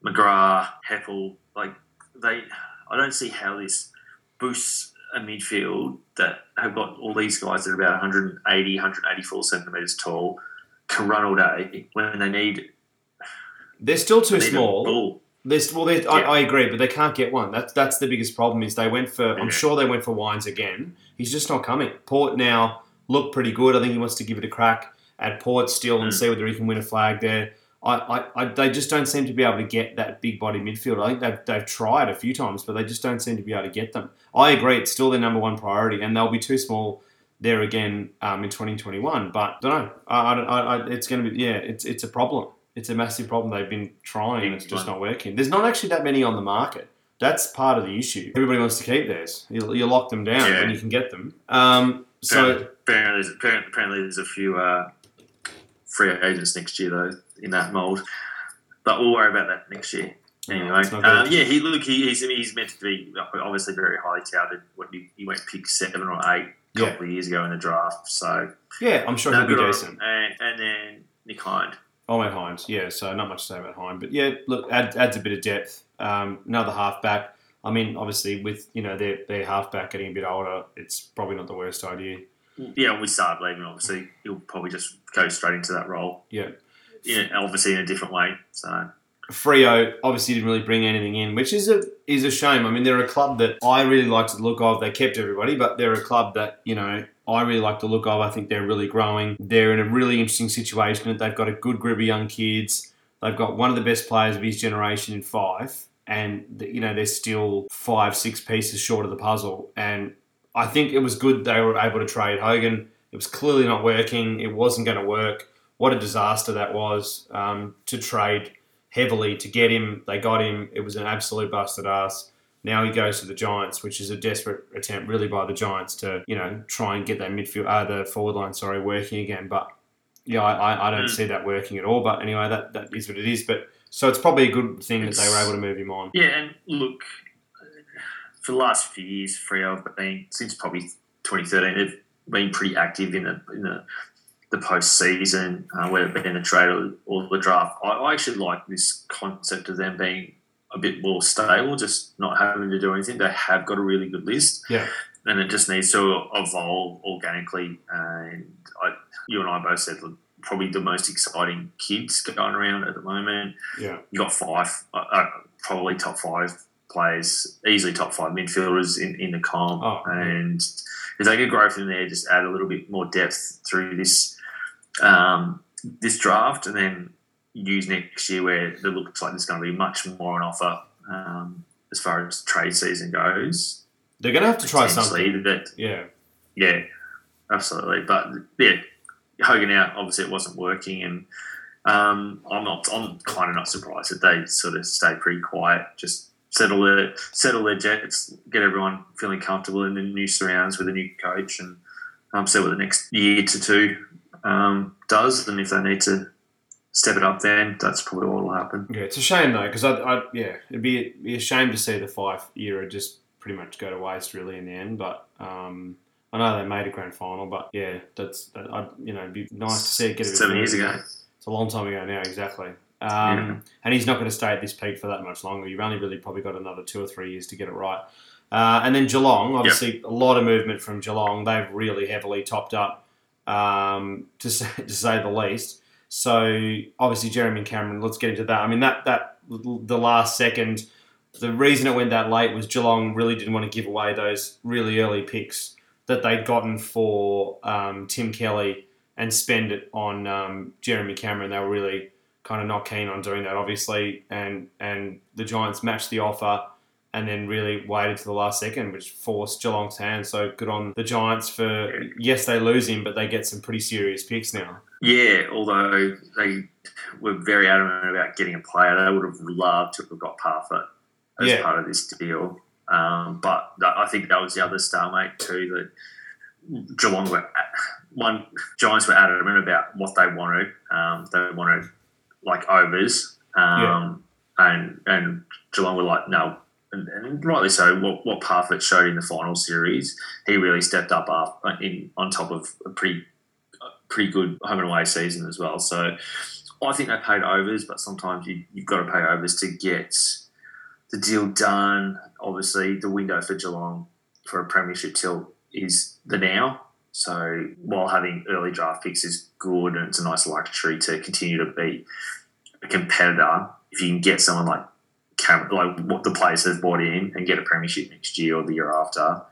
McGrath, Heppell. Like they, I don't see how this boosts a midfield that have got all these guys that are about 180, 184 centimeters tall, can run all day when they need, they're still too they small. There's, well, they I, Yeah. I agree, but they can't get one. That's that's the biggest problem. Is they went for. I'm sure they went for Wines again. He's just not coming. Port now look pretty good. I think he wants to give it a crack at Port still and Mm. see whether he can win a flag there. I, I, I, they just don't seem to be able to get that big body midfield. I think they've, they've tried a few times, but they just don't seem to be able to get them. I agree, it's still their number one priority, and they'll be too small there again um, in 2021. But don't know. I, I, don't- I, I, it's going to be yeah. It's it's a problem. It's a massive problem. They've been trying, and it's just not working. There's not actually that many on the market. That's part of the issue. Everybody wants to keep theirs. You, you lock them down Yeah. when you can get them. Um, so apparently, there's, apparently, apparently there's a few uh, free agents next year though in that mold, but we'll worry about that next year. Anyway, uh, yeah, he look he, he's, he's meant to be obviously very highly touted. What he, he went pick seven or eight a Yeah. couple of years ago in the draft. So yeah, I'm sure no, he'll be decent. And, and then Nick Hind. Oh, and Hines, yeah. So not much to say about Hines, but yeah, look, add, adds a bit of depth. Um, another halfback. I mean, obviously, with you know their their halfback getting a bit older, it's probably not the worst idea. Yeah, with Saad leaving, obviously, he'll probably just go straight into that role. Yeah. Yeah, obviously in a different way. So Freo obviously didn't really bring anything in, which is a is a shame. I mean, they're a club that I really liked the look of. They kept everybody, but they're a club that you know I really like the look of. I think they're really growing. They're in a really interesting situation. They've got a good group of young kids. They've got one of the best players of his generation in Fyfe, and you know they're still five, six pieces short of the puzzle. And I think it was good they were able to trade Hogan. It was clearly not working. It wasn't going to work. What a disaster that was um, to trade heavily to get him. They got him. It was an absolute busted ass. Now he goes to the Giants, which is a desperate attempt, really, by the Giants to you know try and get that midfield, uh, the forward line, sorry, working again. But yeah, I, I don't Mm. see that working at all. But anyway, that, that is what it is. But so it's probably a good thing that they were able to move him on. yeah, and look, for the last few years, Freo have been since probably 2013. They've been pretty active in the in the the postseason, uh, whether it be in the trade or, or the draft. I, I actually like this concept of them being a bit more stable, just not having to do anything. They have got a really good list. Yeah. And it just needs to evolve organically. And I, you and I both said look, probably the most exciting kids going around at the moment. Yeah, You got Fyfe, uh, uh, probably top five players, easily top five midfielders in, in the comp. Oh, and if they could grow from there, just add a little bit more depth through this um, this draft, and then use next year where it looks like there's going to be much more on offer um, as far as trade season goes. they're going to have to try something. That Yeah, yeah, absolutely. But yeah, Hogan out. Obviously, it wasn't working, and um, I'm not. I'm kind of not surprised that they sort of stay pretty quiet. Just settle their settle their jets, get everyone feeling comfortable in the new surrounds with a new coach, and um, see what the next year to two um, does. And if they need to step it up, then that's probably what will happen. yeah. It's a shame though, because I, I, yeah, it'd be, be a shame to see the Fyfe era just pretty much go to waste really in the end. But um, I know they made a grand final, but yeah, that's that, I, you know, it'd be nice to see it get a bit Seven years ago. It's a long time ago now, exactly. Um, Yeah. And he's not going to stay at this peak for that much longer. You've only really probably got another two or three years to get it right. Uh, and then Geelong, obviously, a lot of movement from Geelong. They've really heavily topped up, um, to say, to say the least. So obviously, Jeremy Cameron. Let's get into that. I mean, that that the last second. The reason it went that late was Geelong really didn't want to give away those really early picks that they'd gotten for um, Tim Kelly and spend it on um, Jeremy Cameron. They were really kind of not keen on doing that, obviously, and and the Giants matched the offer and then really waited to the last second, which forced Geelong's hand. So good on the Giants for yes, they lose him, but they get some pretty serious picks now. Yeah, although they were very adamant about getting a player, they would have loved to have got Parfitt as Yeah. part of this deal. Um, but that, I think that was the other stalemate too. That Geelong were one Giants were adamant about what they wanted. Um, they wanted like overs, um, and and Geelong were like no. And, and rightly so. What, what Parfitt showed in the final series, he really stepped up after, in on top of a pretty pretty good home and away season as well. So I think they paid overs, but sometimes you, you've got to pay overs to get the deal done. Obviously, the window for Geelong for a premiership tilt is the now. So while having early draft picks is good and it's a nice luxury to continue to be a competitor, if you can get someone like Cam, like what the players have bought in and get a premiership next year or the year after,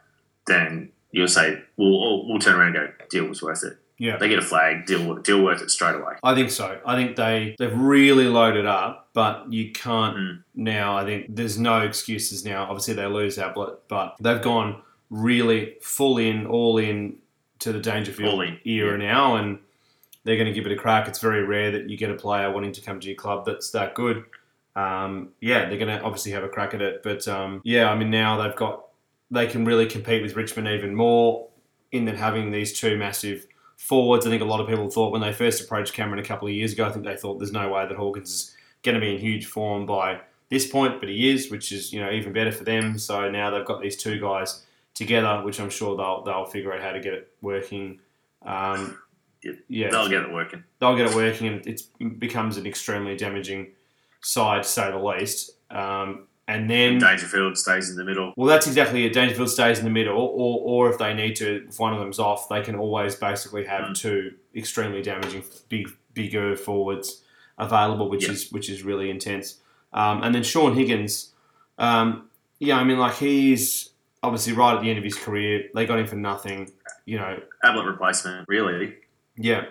then you'll say, we'll, we'll turn around and go, deal was worth it. Yeah. They get a flag, deal, deal worth it straight away. I think so. I think they they've really loaded up, but you can't Mm. now. I think there's no excuses now. Obviously, they lose Ablett, but they've gone really full in, all in to the Dangerfield era now, and they're going to give it a crack. It's very rare that you get a player wanting to come to your club that's that good. Um, yeah, they're going to obviously have a crack at it, but um, yeah, I mean now they've got they can really compete with Richmond even more in that having these two massive forwards. I think a lot of people thought when they first approached Cameron a couple of years ago, I think they thought there's no way that Hawkins is going to be in huge form by this point, but he is, which is you know even better for them. So now they've got these two guys together, which I'm sure they'll they'll figure out how to get it working. Um, Yeah, They'll get it working. they'll get it working, and it becomes an extremely damaging side, to say the least. Um, and then Dangerfield stays in the middle. well, that's exactly it. Dangerfield stays in the middle, or, or if they need to, if one of them's off, they can always basically have Mm. two extremely damaging, big, bigger forwards available, which Yeah. is which is really intense. Um, and then Shaun Higgins, um, yeah, I mean, like he's obviously right at the end of his career. They got him for nothing, you know. Ablett replacement, really. Yeah.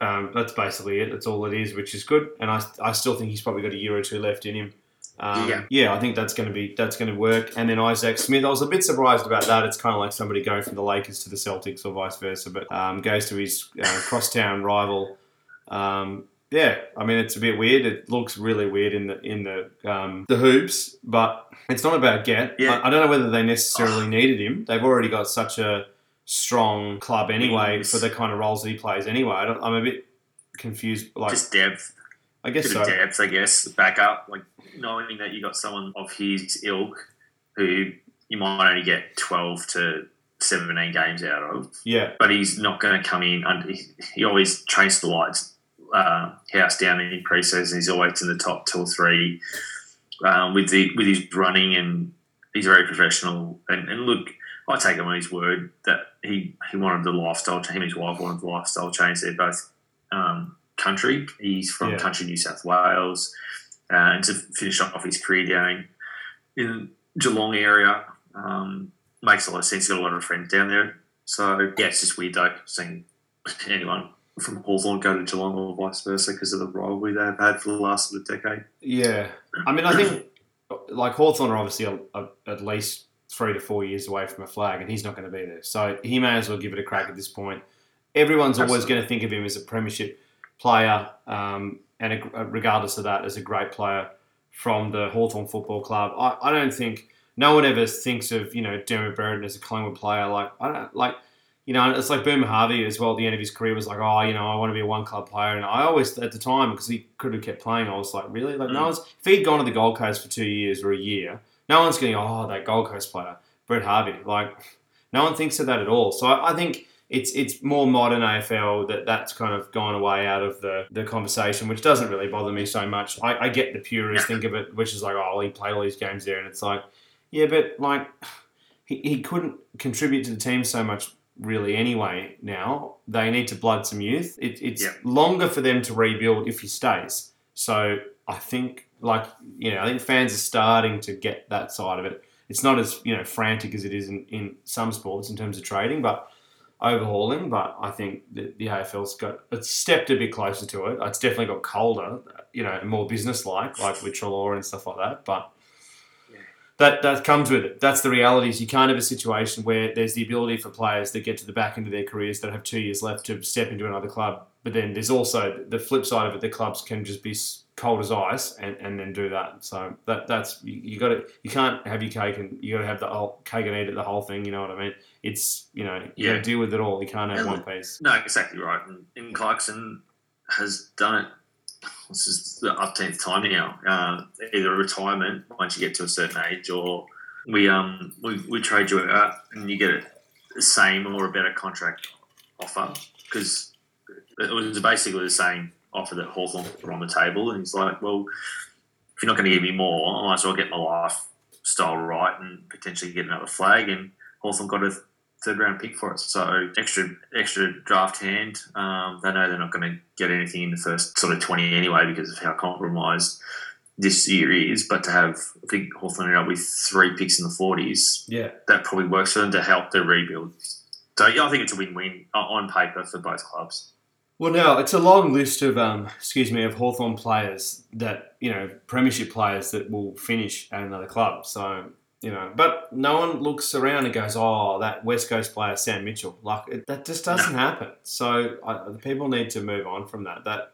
Um, that's basically it. That's all it is, which is good. And I, I still think he's probably got a year or two left in him. Um, Yeah. I think that's going to be that's going to work. And then Isaac Smith, I was a bit surprised about that. It's kind of like somebody going from the Lakers to the Celtics or vice versa, but um, goes to his uh, crosstown rival. Um, yeah, I mean it's a bit weird. It looks really weird in the in the um, the hoops, but it's not about get. Yeah. I, I don't know whether they necessarily needed him. They've already got such a strong club anyway Wings. for the kind of roles that he plays anyway. I don't, I'm a bit confused. Like Just depth. I guess bit so. of depth, I guess. Back up, like knowing that you got someone of his ilk who you might only get twelve to seventeen games out of, Yeah, but he's not going to come in. Under, he, he always trains the lights uh, house down in pre-season. He's always in the top two or three um, with the with his running, and he's very professional. And, and look, I take him on his word that he he wanted the lifestyle. Him and his wife wanted the lifestyle change. They're both um, country. He's from Yeah. country New South Wales, uh, and to finish off his career down in Geelong area um, makes a lot of sense. He's got a lot of friends down there. So yeah, it's just weird though seeing anyone from Hawthorn go to Geelong or vice versa because of the rivalry they've had for the last sort of decade. yeah. I mean, I think like Hawthorn are obviously a, a, at least three to four years away from a flag, and he's not going to be there. So he may as well give it a crack at this point. Everyone's always going to think of him as a premiership player, um, and a, regardless of that, as a great player from the Hawthorn Football Club. I, I don't think no one ever thinks of you know Dermott Brereton as a Collingwood player. Like I don't like. You know, it's like Boomer Harvey as well. At the end of his career, was like, oh, you know, I want to be a one club player. And I always, at the time, because he could have kept playing, I was like, really? Like, no Mm. one's. If he'd gone to the Gold Coast for two years or a year, no one's going, oh, that Gold Coast player, Brent Harvey. Like, no one thinks of that at all. So I, I think it's it's more modern AFL that that's kind of gone away out of the, the conversation, which doesn't really bother me so much. I, I get the purists think of it, which is like, oh, he played all these games there, and it's like, yeah, but like he, he couldn't contribute to the team so much really anyway now. They need to blood some youth. It, it's Yeah. longer for them to rebuild if he stays. So i think like you know i think fans are starting to get that side of it. It's not as you know frantic as it is in, in some sports in terms of trading but overhauling but i think that the afl's got it's stepped a bit closer to it it's definitely got colder you know and more business like like with Treloar and stuff like that but that that comes with it. That's the reality. Is you can't have a situation where there's the ability for players that get to the back end of their careers that have two years left to step into another club. But then there's also the flip side of it. The clubs can just be cold as ice and, and then do that. So that that's you, you got to you can't have your cake and you got to have the whole cake and eat it the whole thing. You know what I mean? It's you know you got Yeah. to deal with it all. You can't have Yeah, one piece. No, exactly right. And, and Clarkson has done it. This is the upteenth time now. Uh, either retirement once you get to a certain age, or we um we, we trade you out and you get a, the same or a better contract offer because it was basically the same offer that Hawthorn put on the table. And he's like, well, if you're not going to give me more, I might as well get my lifestyle right and potentially get another flag. And Hawthorn got a third round pick for it. So extra extra draft hand. Um, they know they're not going to get anything in the first sort of twenty anyway because of how compromised this year is. But to have I think Hawthorn ended up with three picks in the forties, Yeah. that probably works for them to help their rebuild. So yeah, I think it's a win win on paper for both clubs. Well, now it's a long list of, um, excuse me, of Hawthorn players that you know, premiership players that will finish at another club. So you know, but no one looks around and goes, "Oh, that West Coast player Sam Mitchell." Like it, that just doesn't happen. So I, the people need to move on from that. That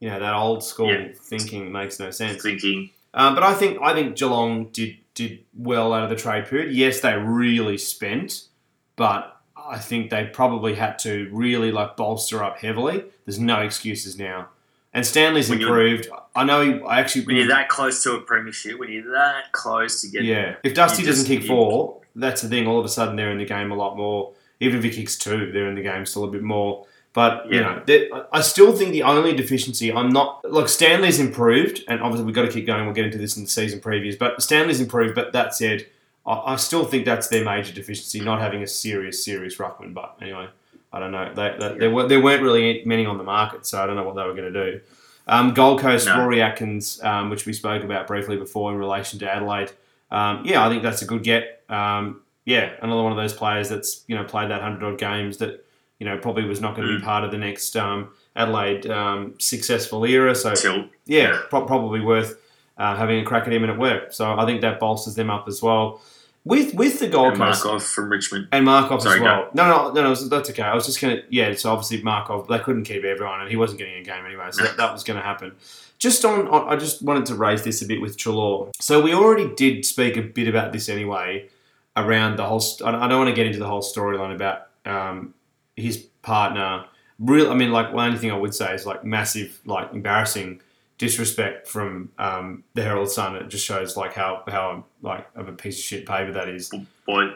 you know, that old school Yeah. thinking makes no sense. Thinking Um, but I think I think Geelong did did well out of the trade period. Yes, they really spent, but I think they probably had to really like bolster up heavily. There's no excuses now. And Stanley's When improved. I know. He, I actually. when you're that close to a premiership, when you're that close to getting yeah. If Dusty doesn't kick four, that's the thing. All of a sudden, they're in the game a lot more. Even if he kicks two, they're in the game still a bit more. But you know, I- I still think the only deficiency I'm not look Stanley's improved, and obviously we've got to keep going. We'll get into this in the season previews, but Stanley's improved. But that said, I, I still think that's their major deficiency, not having a serious, serious ruckman. But anyway, I don't know. They, they, there, were, there weren't really many on the market, so I don't know what they were going to do. Um, Gold Coast, No. Rory Atkins, um, which we spoke about briefly before in relation to Adelaide. Um, yeah, I think that's a good get. Um, yeah, another one of those players that's you know played that hundred odd games that you know probably was not going to be Mm. part of the next um, Adelaide um, successful era. So Tilt. yeah, Yeah. pro- probably worth uh, having a crack at him and it worked. So I think that bolsters them up as well. With with the Gold And Coast Markov from Richmond. and Markov Sorry, as well. No, no, no, no, that's okay. I was just gonna yeah. So obviously Markov, they couldn't keep everyone, and he wasn't getting a game anyway, so that, that was going to happen. Just on, on, I just wanted to raise this a bit with Treloar. So we already did speak a bit about this anyway, around the whole. St- I don't want to get into the whole storyline about um, his partner. Real, I mean, like, well, only thing I would say is like massive, like embarrassing disrespect from um, the Herald Sun. It just shows like how how like of a piece of shit paper that is. Boy,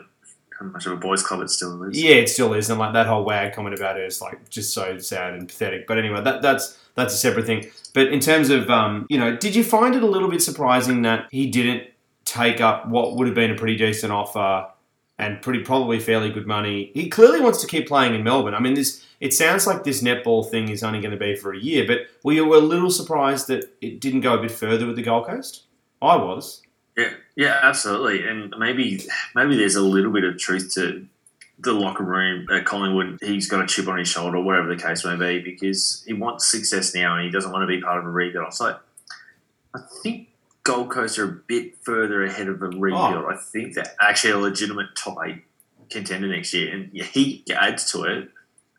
how much of a boys' club it still is. Yeah, it still is, and like that whole wag comment about it is like just so sad and pathetic. But anyway, that that's that's a separate thing. But in terms of um, you know, did you find it a little bit surprising that he didn't take up what would have been a pretty decent offer and pretty probably fairly good money? He clearly wants to keep playing in Melbourne. I mean, this it sounds like this netball thing is only going to be for a year, but were you a little surprised that it didn't go a bit further with the Gold Coast? I was. Yeah, yeah, absolutely. And maybe maybe there's a little bit of truth to the locker room at Collingwood. He's got a chip on his shoulder, whatever the case may be, because he wants success now and he doesn't want to be part of a rebuild. So I think Gold Coast are a bit further ahead of a rebuild. Oh. I think they're actually a legitimate top eight contender next year. And he adds to it.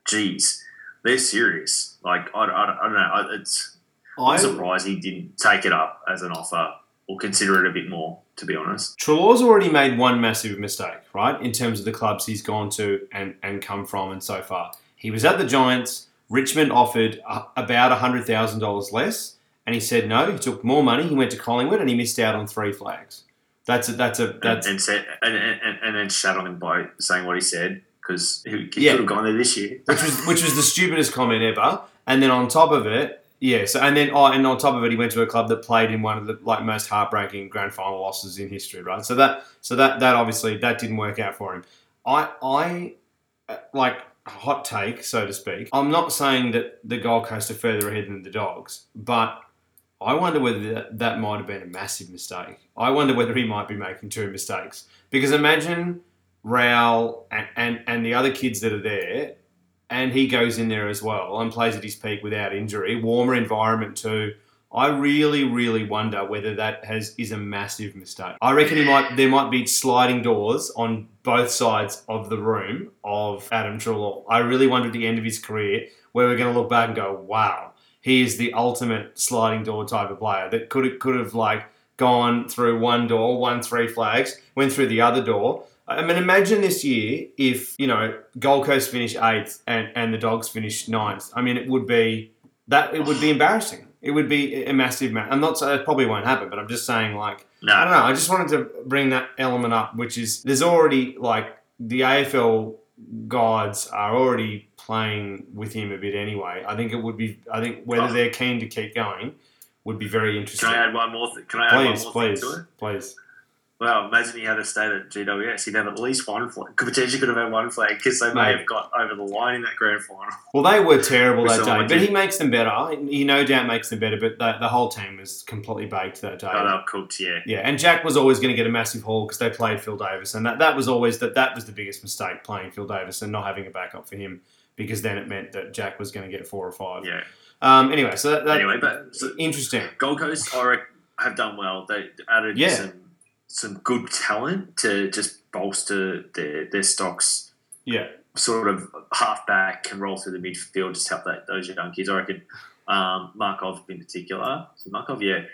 Geez, they're serious. Like I, I, I don't know. It's I'm surprised he didn't take it up as an offer or consider it a bit more, to be honest. Treloar's already made one massive mistake, right, in terms of the clubs he's gone to and, and come from and so far. He was at the Giants. Richmond offered uh, about $100,000 less, and he said no. He took more money. He went to Collingwood, and he missed out on three flags. That's a, that's a, that's and, and, said, and, and, and then shat on him by saying what he said because he, he Yeah. could have gone there this year. which was which was the stupidest comment ever. And then on top of it, yeah. So and then oh, and on top of it, he went to a club that played in one of the like most heartbreaking grand final losses in history, right? So that so that that obviously that didn't work out for him. I I uh, like hot take, so to speak. I'm not saying that the Gold Coast are further ahead than the Dogs, but I wonder whether that, that might have been a massive mistake. I wonder whether he might be making two mistakes because imagine Rowell and, and, and the other kids that are there, and he goes in there as well and plays at his peak without injury. Warmer environment too. I really, really wonder whether that has is a massive mistake. I reckon he might there might be sliding doors on both sides of the room of Adam Treloar. I really wonder at the end of his career where we're going to look back and go, wow, he is the ultimate sliding door type of player that could could have like gone through one door, won three flags, went through the other door. I mean, imagine this year if you know Gold Coast finish eighth and, and the Dogs finish ninth. I mean, it would be that it would be embarrassing. It would be a massive match. I'm not saying it probably won't happen, but I'm just saying like no. I don't know. I just wanted to bring that element up, which is there's already like the AFL gods are already playing with him a bit anyway. I think it would be. I think whether Oh. they're keen to keep going would be very interesting. can I add one more? Th- can I add Please, one more please, thing to it? please. Well, imagine he had a stayed at GWS. He'd have at least one flag. Could potentially could have had one flag because they may Mate. have got over the line in that grand final. Well, they were terrible that day, someone but did. he makes them better. He no doubt makes them better, but the, the whole team was completely baked that day. Oh, they were cooked, yeah. Yeah, and Jack was always going to get a massive haul because they played Phil Davis, and that, that was always that that was the biggest mistake playing Phil Davis and not having a backup for him because then it meant that Jack was going to get four or five. Yeah. Um. Anyway, so that, that Anyway, but so interesting. Gold Coast I rec- have done well. They added Yeah. some some good talent to just bolster their, their stocks. Yeah. Sort of half back can roll through the midfield, just help that those young kids. I reckon um, Markov in particular. So Markov, yeah,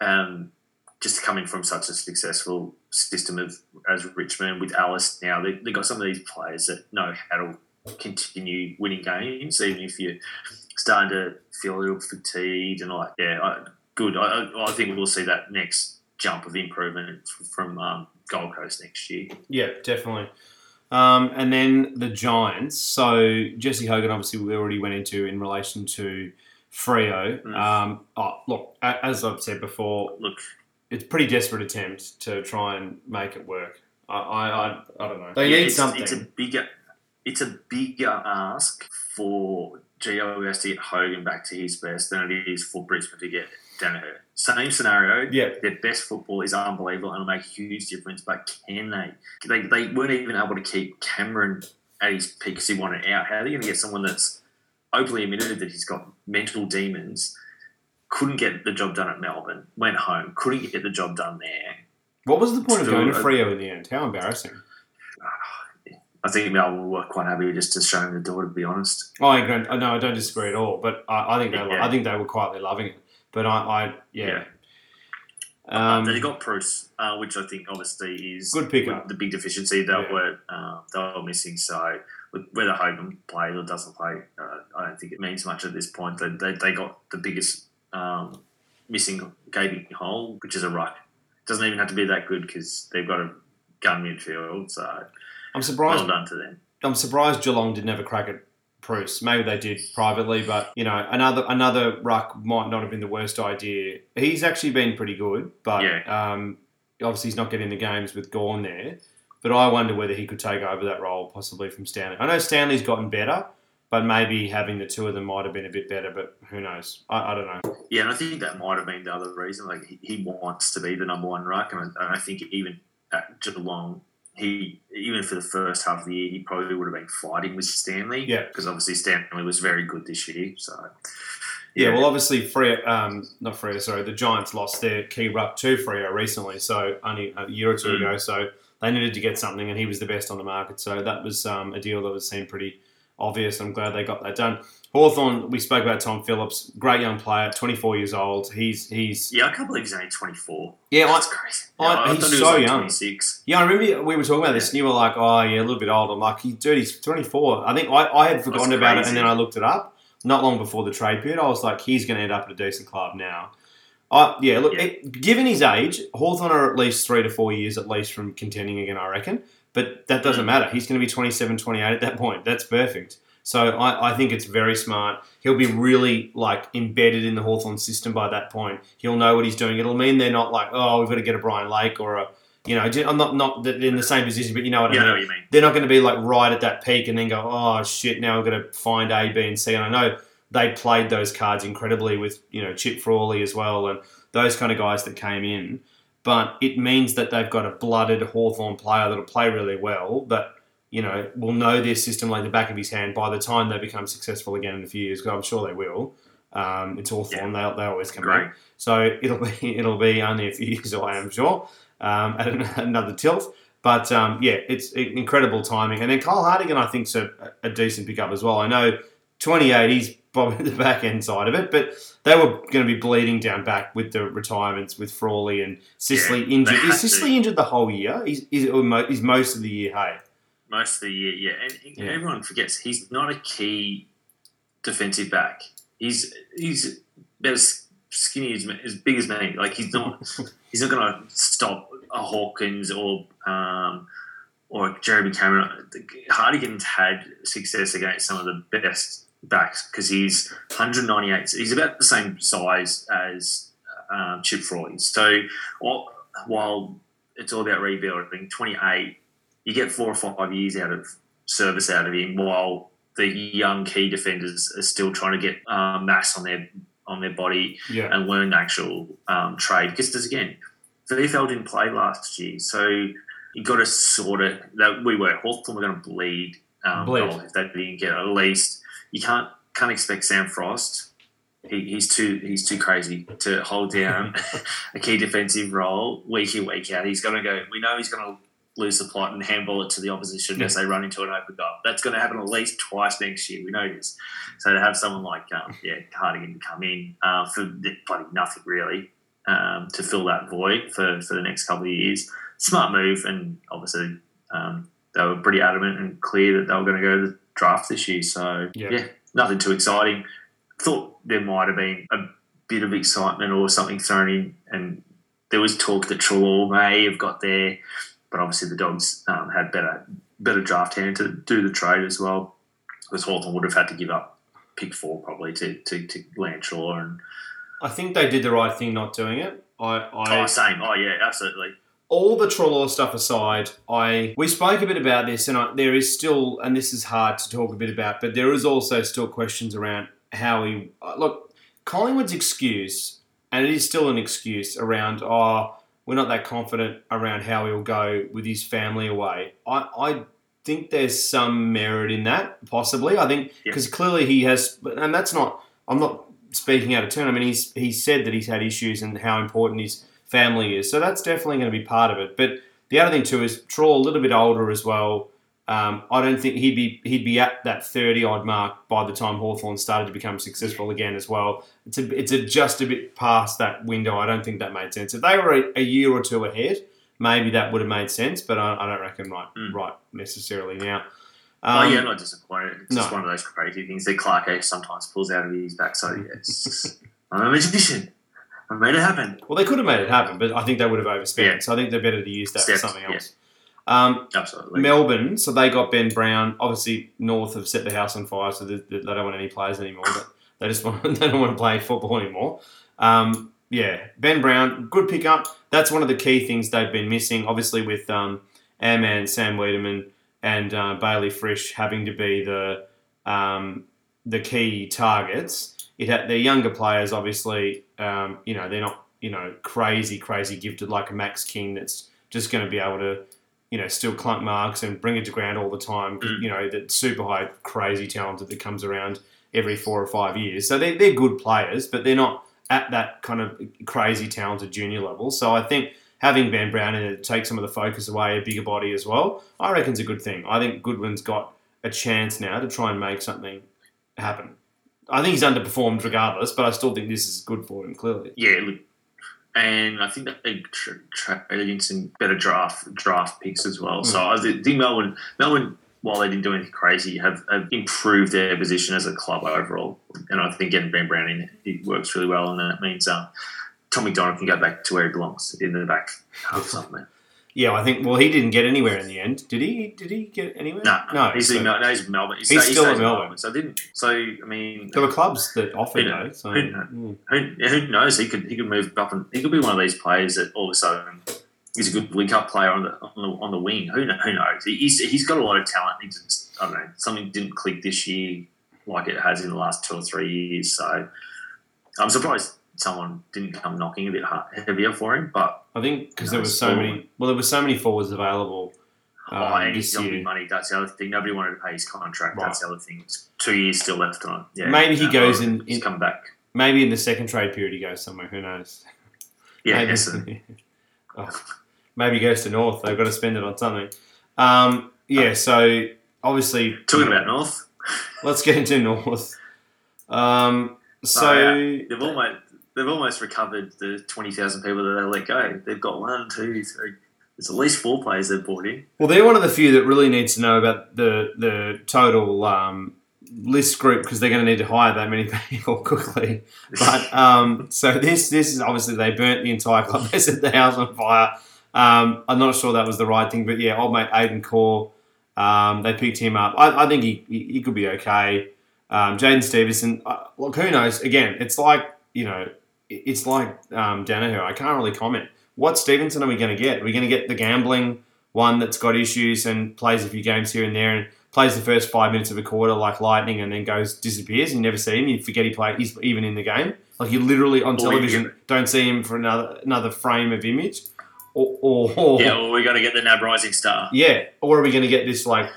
um, just coming from such a successful system of as Richmond with Alice now, they they got some of these players that know how to continue winning games, even if you're starting to feel a little fatigued and like, yeah, I, good. I, I- I think we'll see that next jump of improvement from um, Gold Coast next year. Yeah, definitely. Um, and then the Giants. So Jesse Hogan, obviously, we already went into in relation to Freo. Mm. Um, oh, look, as I've said before, Look, it's a pretty desperate attempt to try and make it work. I, I, I, I don't know. They yeah, need it's, something. It's a bigger, it's a bigger ask for GWS to get Hogan back to his best than it is for Brisbane to get Daniher. Same scenario. yeah, Their best football is unbelievable and it'll make a huge difference, but can they? They, they weren't even able to keep Cameron at his peak because he wanted out. How are they going to get someone that's openly admitted that he's got mental demons? Couldn't get the job done at Melbourne, went home, couldn't get the job done there. What was the point of going to Freo in the end? How embarrassing. I think Melbourne were quite happy just to show him the door, to be honest. Oh, I agree. No, I don't disagree at all. But I, I think they, Yeah. I think they were quietly loving it. But I, I yeah. Um, Um, they got Preuss, uh, which I think obviously is Good pickup. the big deficiency they Yeah. were uh, they were missing. So with- whether Hogan plays or doesn't play, uh, I don't think it means much at this point. They, they, they got the biggest um, missing gaping hole, which is a ruck. Doesn't even have to be that good because they've got a gun midfield. So I'm surprised. well done to them. I'm surprised Geelong didn't have a crack at Preuss. Maybe they did privately, but you know, another another ruck might not have been the worst idea. He's actually been pretty good, but um, obviously he's not getting the games with Gawn there. But I wonder whether he could take over that role possibly from Stanley. I know Stanley's gotten better, but maybe having the two of them might have been a bit better. But who knows? I, I don't know. Yeah, and I think that might have been the other reason. Like he, he wants to be the number one ruck, and I, and I think even at Geelong, he even for the first half of the year, he probably would have been fighting with Stanley. Yeah. because obviously Stanley was very good this year. So Yeah, well, obviously, Freo, um, not Freo, sorry, the Giants lost their key ruck to Freo recently, so only a year or two Mm. ago. So they needed to get something, and he was the best on the market. So that was um, a deal that was seen pretty obvious. I'm glad they got that done. Hawthorn, we spoke about Tom Phillips, great young player, 24 years old. He's he's yeah, I can't believe he's only twenty four. yeah, I, That's crazy. I- Yeah, I he's he so like young. Twenty six. yeah. I remember we were talking about this, and you were like, "Oh, yeah, a little bit old." I'm like, "He, dude, he's 24." I think I, I had forgotten about it, and then I looked it up not long before the trade period. I was like, "He's going to end up at a decent club now." I yeah, look, Yeah. It, given his age, Hawthorn are at least three to four years at least from contending again, I reckon. But that doesn't Mm. matter. He's going to be 27, 28 at that point. That's perfect. So I, I think it's very smart. He'll be really like embedded in the Hawthorn system by that point. He'll know what he's doing. It'll mean they're not like, oh, we've got to get a Brian Lake or a, you know, I'm not not in the same position, but you know what Yeah, I I know mean what you mean. they're not going to be like right at that peak and then go, oh shit, now I've got to find A, B, and C. And I know they played those cards incredibly with you know Chip Frawley as well and those kind of guys that came in. But it means that they've got a blooded Hawthorn player that'll play really well. That you know will know their system like the back of his hand by the time they become successful again in a few years. Because I'm sure they will. Um, it's Hawthorn; they they always come Great. back. So it'll be it'll be only a few years away, I'm sure, um, at an- another tilt. But um, yeah, it's incredible timing. And then Kyle Hartigan, I think, is a, a decent pickup as well. I know 28, he's probably the back end side of it, but they were going to be bleeding down back with the retirements with Frawley and Sicily Yeah, injured. Is had to. Injured the whole year? He's, he's, or he's most of the year, hey? Most of the year, yeah. And Yeah. everyone forgets he's not a key defensive back. He's he's about as skinny as as big as me. Like he's not he's not going to stop a Hawkins or um, or Jeremy Cameron. Hartigan's had success against some of the best backs because he's 198. He's about the same size as um, Chip Frawley. So while, while it's all about rebuilding, 28, you get four or five years out of service out of him while the young key defenders are still trying to get um, mass on their on their body Yeah. and learn the actual um, trade. Because there's again, VFL didn't play last year, so you got to sort of that we were Hawthorn were going to bleed. Um, Bleed. if they didn't get at least. You can't can't expect Sam Frost. He, he's too he's too crazy to hold down a key defensive role week in week out. He's going to go. We know he's going to lose the plot and handball it to the opposition as they run into an open goal. That's going to happen at least twice next year. We know this. So to have someone like um, yeah Hartigan come in uh, for bloody nothing really um, to fill that void for, for the next couple of years, smart move. And obviously um, they were pretty adamant and clear that they were going to go to the draft this year. So Yeah. yeah, nothing too exciting. Thought there might have been a bit of excitement or something thrown in, and there was talk that Treloar may have got there, but obviously the Dogs um, had better better draft hand to do the trade as well. Because Hawthorn would have had to give up pick four probably to, to, to and I think they did the right thing not doing it. I, I oh same oh yeah absolutely all the Treloar stuff aside, I we spoke a bit about this, and I, there is still, and this is hard to talk a bit about, but there is also still questions around how he look. Collingwood's excuse, and it is still an excuse around. Oh, we're not that confident around how he'll go with his family away. I, I think there's some merit in that, possibly. I think because clearly he has, and that's not. I'm not speaking out of turn. I mean, he's he said that he's had issues and how important his family is. So that's definitely going to be part of it. But the other thing too is Traw a little bit older as well. Um, I don't think he'd be he'd be at that thirty odd mark by the time Hawthorn started to become successful again as well. It's a, it's a just a bit past that window. I don't think that made sense. If they were a, a year or two ahead, maybe that would have made sense. But I, I don't reckon right Mm. right necessarily now. oh Um, yeah, not disappointed. It's just one of those crazy things that Clarko sometimes pulls out of his back. So yeah, just, I'm a magician. I made it happen. Well, they could have made it happen, but I think they would have overspent. Yeah. So I think they're better to use that Steps, for something yeah. Um, Absolutely. Melbourne, so they got Ben Brown. Obviously, North have set the house on fire, so they, they don't want any players anymore. But they just want they don't want to play football anymore. Um, yeah, Ben Brown, good pickup. That's one of the key things they've been missing. Obviously, with um, our man Sam Weideman and uh, Bayley Fritsch having to be the um, the key targets. It had, they're younger players, obviously. Um, you know, they're not you know crazy, crazy gifted like a Max King that's just going to be able to you know still clunk marks and bring it to ground all the time. Mm. You know, that super high, crazy talented that comes around every four or five years. So they're, they're good players, but they're not at that kind of crazy talented junior level. So I think having Ben Brown in it takes some of the focus away, a bigger body as well. I reckon's a good thing. I think Goodwin's got a chance now to try and make something happen. I think he's underperformed regardless, but I still think this is good for him, clearly. Yeah, look, and I think that they tr- traded in some better draft draft picks as well. So I think Melbourne, Melbourne, while they didn't do anything crazy, have, have improved their position as a club overall. And I think getting Ben Brown in, it works really well, and that means um, Tom McDonald can go back to where he belongs in the back half something. Yeah, I think. Well, he didn't get anywhere in the end, did he? Did he get anywhere? No, no. he's, so- in, no, he's in Melbourne. He's, He's he still in in Melbourne. So I didn't. So I mean, there were clubs that offered Who though. So, Who knows? mm. who, who knows? He could he could move up and he could be one of these players that all of a sudden he's a good link up player on the on the, on the wing. Who who knows? He- He's he's got a lot of talent. He just I don't know something didn't click this year like it has in the last two or three years. So I'm surprised someone didn't come knocking a bit heavier for him. But I think because there was so forward. many. Well, there were so many forwards available. Um, oh, and he's this got big money. That's the other thing. Nobody wanted to pay his contract. Right. That's the other thing. It's two years still left on. it. Yeah, Maybe he no, goes in- He's in- come back. Maybe in the second trade period he goes somewhere. Who knows? Yeah, Maybe, Essendon. oh, maybe he goes to North. They've got to spend it on something. Um, yeah. So obviously, Talking about North. let's get into North. Um, so Oh, They've almost they've almost recovered the twenty thousand people that they let go. They've got one, two, three. There's at least four players they've brought in. Well, they're one of the few that really needs to know about the the total um, list group because they're going to need to hire that many people quickly. But um, so this this is obviously they burnt the entire club. They set the house on fire. Um, I'm not sure that was the right thing, but yeah, old mate Aiden Corr, um, they picked him up. I, I think he, he, he could be okay. Um, Jaidyn Stephenson, uh, look, who knows? Again, it's like you know, it's like um, Daniher. I can't really comment. What Stephenson are we going to get? Are we going to get the gambling one that's got issues and plays a few games here and there and plays the first five minutes of a quarter like lightning and then goes disappears and you never see him. You forget he played. He's even in the game. Like you literally on television don't see him for another another frame of image. Or, or, or Yeah, well, we got to get the Nab Rising Star. yeah, or are we going to get this like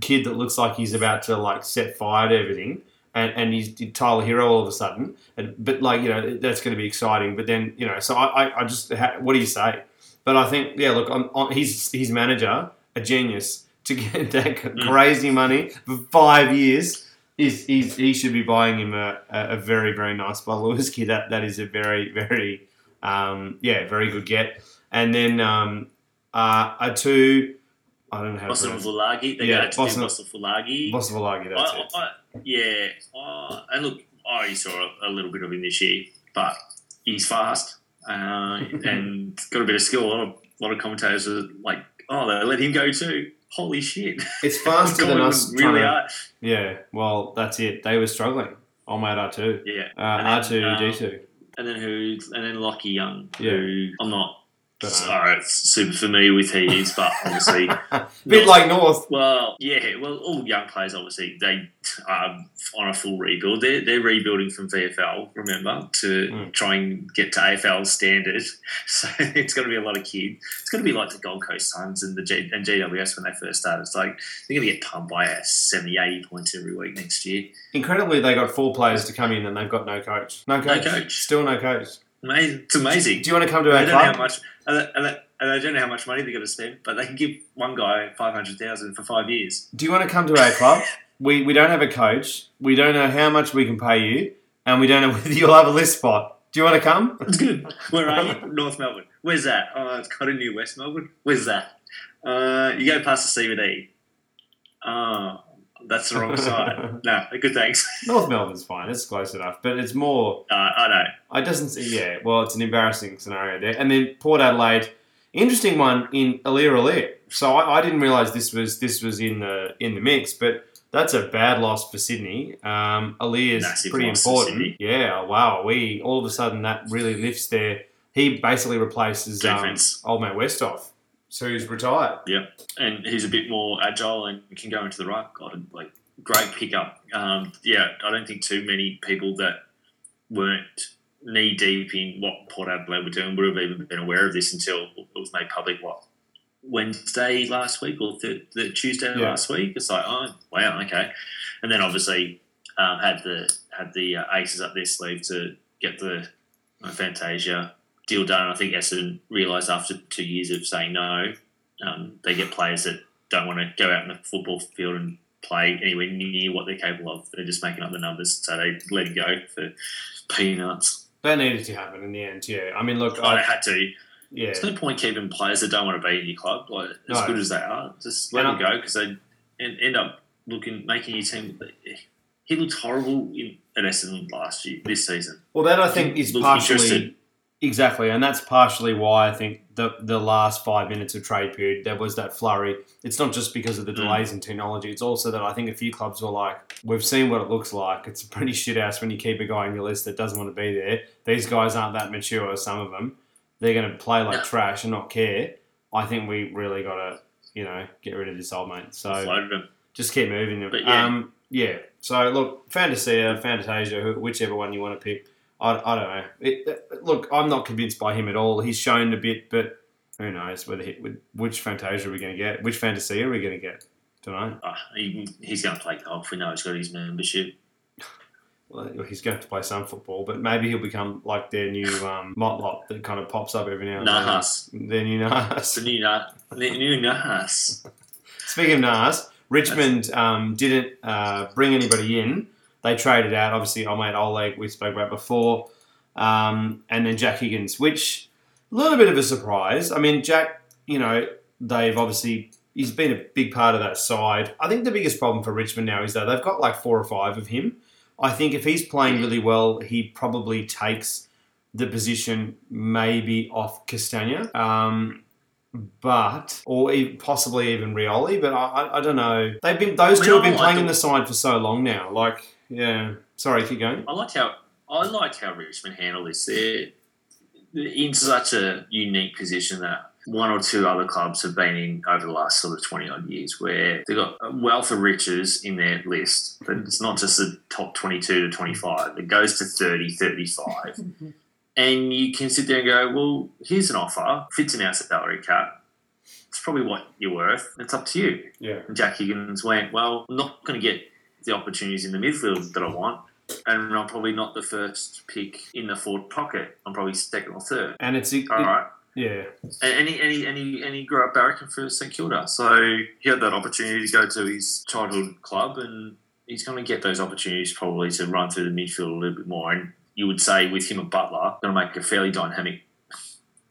kid that looks like he's about to like set fire to everything, and and he's Tyler Herro all of a sudden? And, but like you know that's going to be exciting. But then you know, so I I, I just ha- what do you say? But I think yeah, look, on, on, he's his manager, a genius to get that crazy money for five years. Is he's, he should be buying him a, a, very very nice Lewis That that is a very very um, yeah very good get. And then um, uh, Atu. I don't know how to Boston. Fulagi. They Yeah, got to Boston- do Bosenavulagi. Boston Volagi, that's I, it. I, yeah, uh, and look, I already saw a, a little bit of him this year, but he's fast uh, and got a bit of skill. A lot of, lot of commentators are like, "Oh, they let him go too." holy shit. It's faster than us. really are. Yeah, well, that's it. They were struggling. Old mate R2. Yeah. Uh, then, R2, um, D2. And then who? And then Lachie Young, Yeah. who I'm not But, uh, sorry, super familiar with who he is, but obviously, Bit like North. well, yeah, well, all young players obviously they are on a full rebuild. They're they're rebuilding from VFL, remember, to Mm. try and get to AFL standard. So it's going to be a lot of kids. It's going to be like the Gold Coast Suns and the G- and GWS when they first started. It's like they're going to get pumped by uh, 70, 80 points every week next year. Incredibly, they got four players to come in and they've got no coach. No coach. coach. Still no coach. It's amazing. Do you want to come to I our don't know how club? much. And I, I- I don't know how much money they're going to spend, but they can give one guy five hundred thousand for five years. Do you want to come to our club? We, we don't have a coach. We don't know how much we can pay you. And we don't know whether you'll have a list spot. Do you want to come? It's good. Where are you? North Melbourne. Where's that? Oh, it's kind of near West Melbourne. Where's that? Uh, you go past the CBD. Oh, that's the wrong side. No, good thanks. North Melbourne's fine. It's close enough. But it's more Uh, I know. It doesn't. Yeah, well, it's an embarrassing scenario there. And then Port Adelaide, interesting one in Aliir Aliir. So I, I didn't realise this was this was in the in the mix, but that's a bad loss for Sydney. Um, Aliir is pretty important. Yeah, wow. We all of a sudden that really lifts their. He basically replaces um, old mate Westhoff, so he's retired. Yeah, and he's a bit more agile and can go into the right. God, like great pickup. Um, yeah, I don't think too many people that weren't knee deep in what Port Adelaide were doing would have even been aware of this until it was made public. What Wednesday last week or th- the Tuesday Yeah. last week? It's like, oh wow, okay. And then obviously um, had the had the uh, aces up their sleeve to get the uh, Fantasia deal done. I think Essendon realised after two years of saying no, um, they get players that don't want to go out in the football field and play anywhere near what they're capable of. They're just making up the numbers, so they let it go for peanuts. That needed to happen in the end. Yeah, I mean, look, Oh, I, had to. yeah, There's no point keeping players that don't want to be in your club, like as No. good as they are. Just let And them go because they end up looking making your team. He looked horrible in at Essendon last year, this season. Well, that I think He is partially. Exactly, and that's partially why I think the the last five minutes of trade period there was that flurry. It's not just because of the Mm. delays in technology; it's also that I think a few clubs were like, "We've seen what it looks like. It's a pretty shit house when you keep a guy on your list that doesn't want to be there. These guys aren't that mature. Some of them, they're going to play like No. trash and not care. I think we really got to, you know, get rid of this old mate. So just keep moving them. But yeah. Um, yeah. So look, Fantasia, Fantasia, whichever one you want to pick. I, I don't know. It, uh, look, I'm not convinced by him at all. He's shown a bit, but who knows whether he, which Fantasia are we going to get? Which Fantasia are we going to get? Don't. Oh, he, he's going to play golf. We know he's got his membership. Well, he's going to play some football, but maybe he'll become like their new um, Motlop that kind of pops up every now and Nahas. then. Their new Nahas. the new, Na- the new Nahas. Speaking of Nas, Richmond um, didn't uh, bring anybody in. They traded out, obviously, mate Oleg, we spoke about before, um, and then Jack Higgins, which a little bit of a surprise. I mean, Jack, you know, they've obviously he's been a big part of that side. I think the biggest problem for Richmond now is that they've got like four or five of him. I think if he's playing really well, he probably takes the position maybe off Castagna. Um, but or possibly even Rioli, but I, I, I don't know. They've been those I mean, two have been playing in the side for so long now. Like, yeah. Sorry, keep going. I liked how I liked how Richmond handled this. They're in such a unique position that one or two other clubs have been in over the last sort of 20 odd years where they've got a wealth of riches in their list. But it's not just the top 22 to 25, it goes to 30, 35. and you can sit there and go, well, here's an offer, fits in our salary cap. It's probably what you're worth. It's up to you. Yeah. And Jack Higgins went, well, I'm not going to get the opportunities in the midfield that I want. And I'm probably not the first pick in the forward pocket. I'm probably second or third. And it's it, All right. yeah. And, and, he, and, he, and, he, and he grew up barracking for St Kilda. So he had that opportunity to go to his childhood club and he's going to get those opportunities probably to run through the midfield a little bit more. And you would say with him and Butler, going to make a fairly dynamic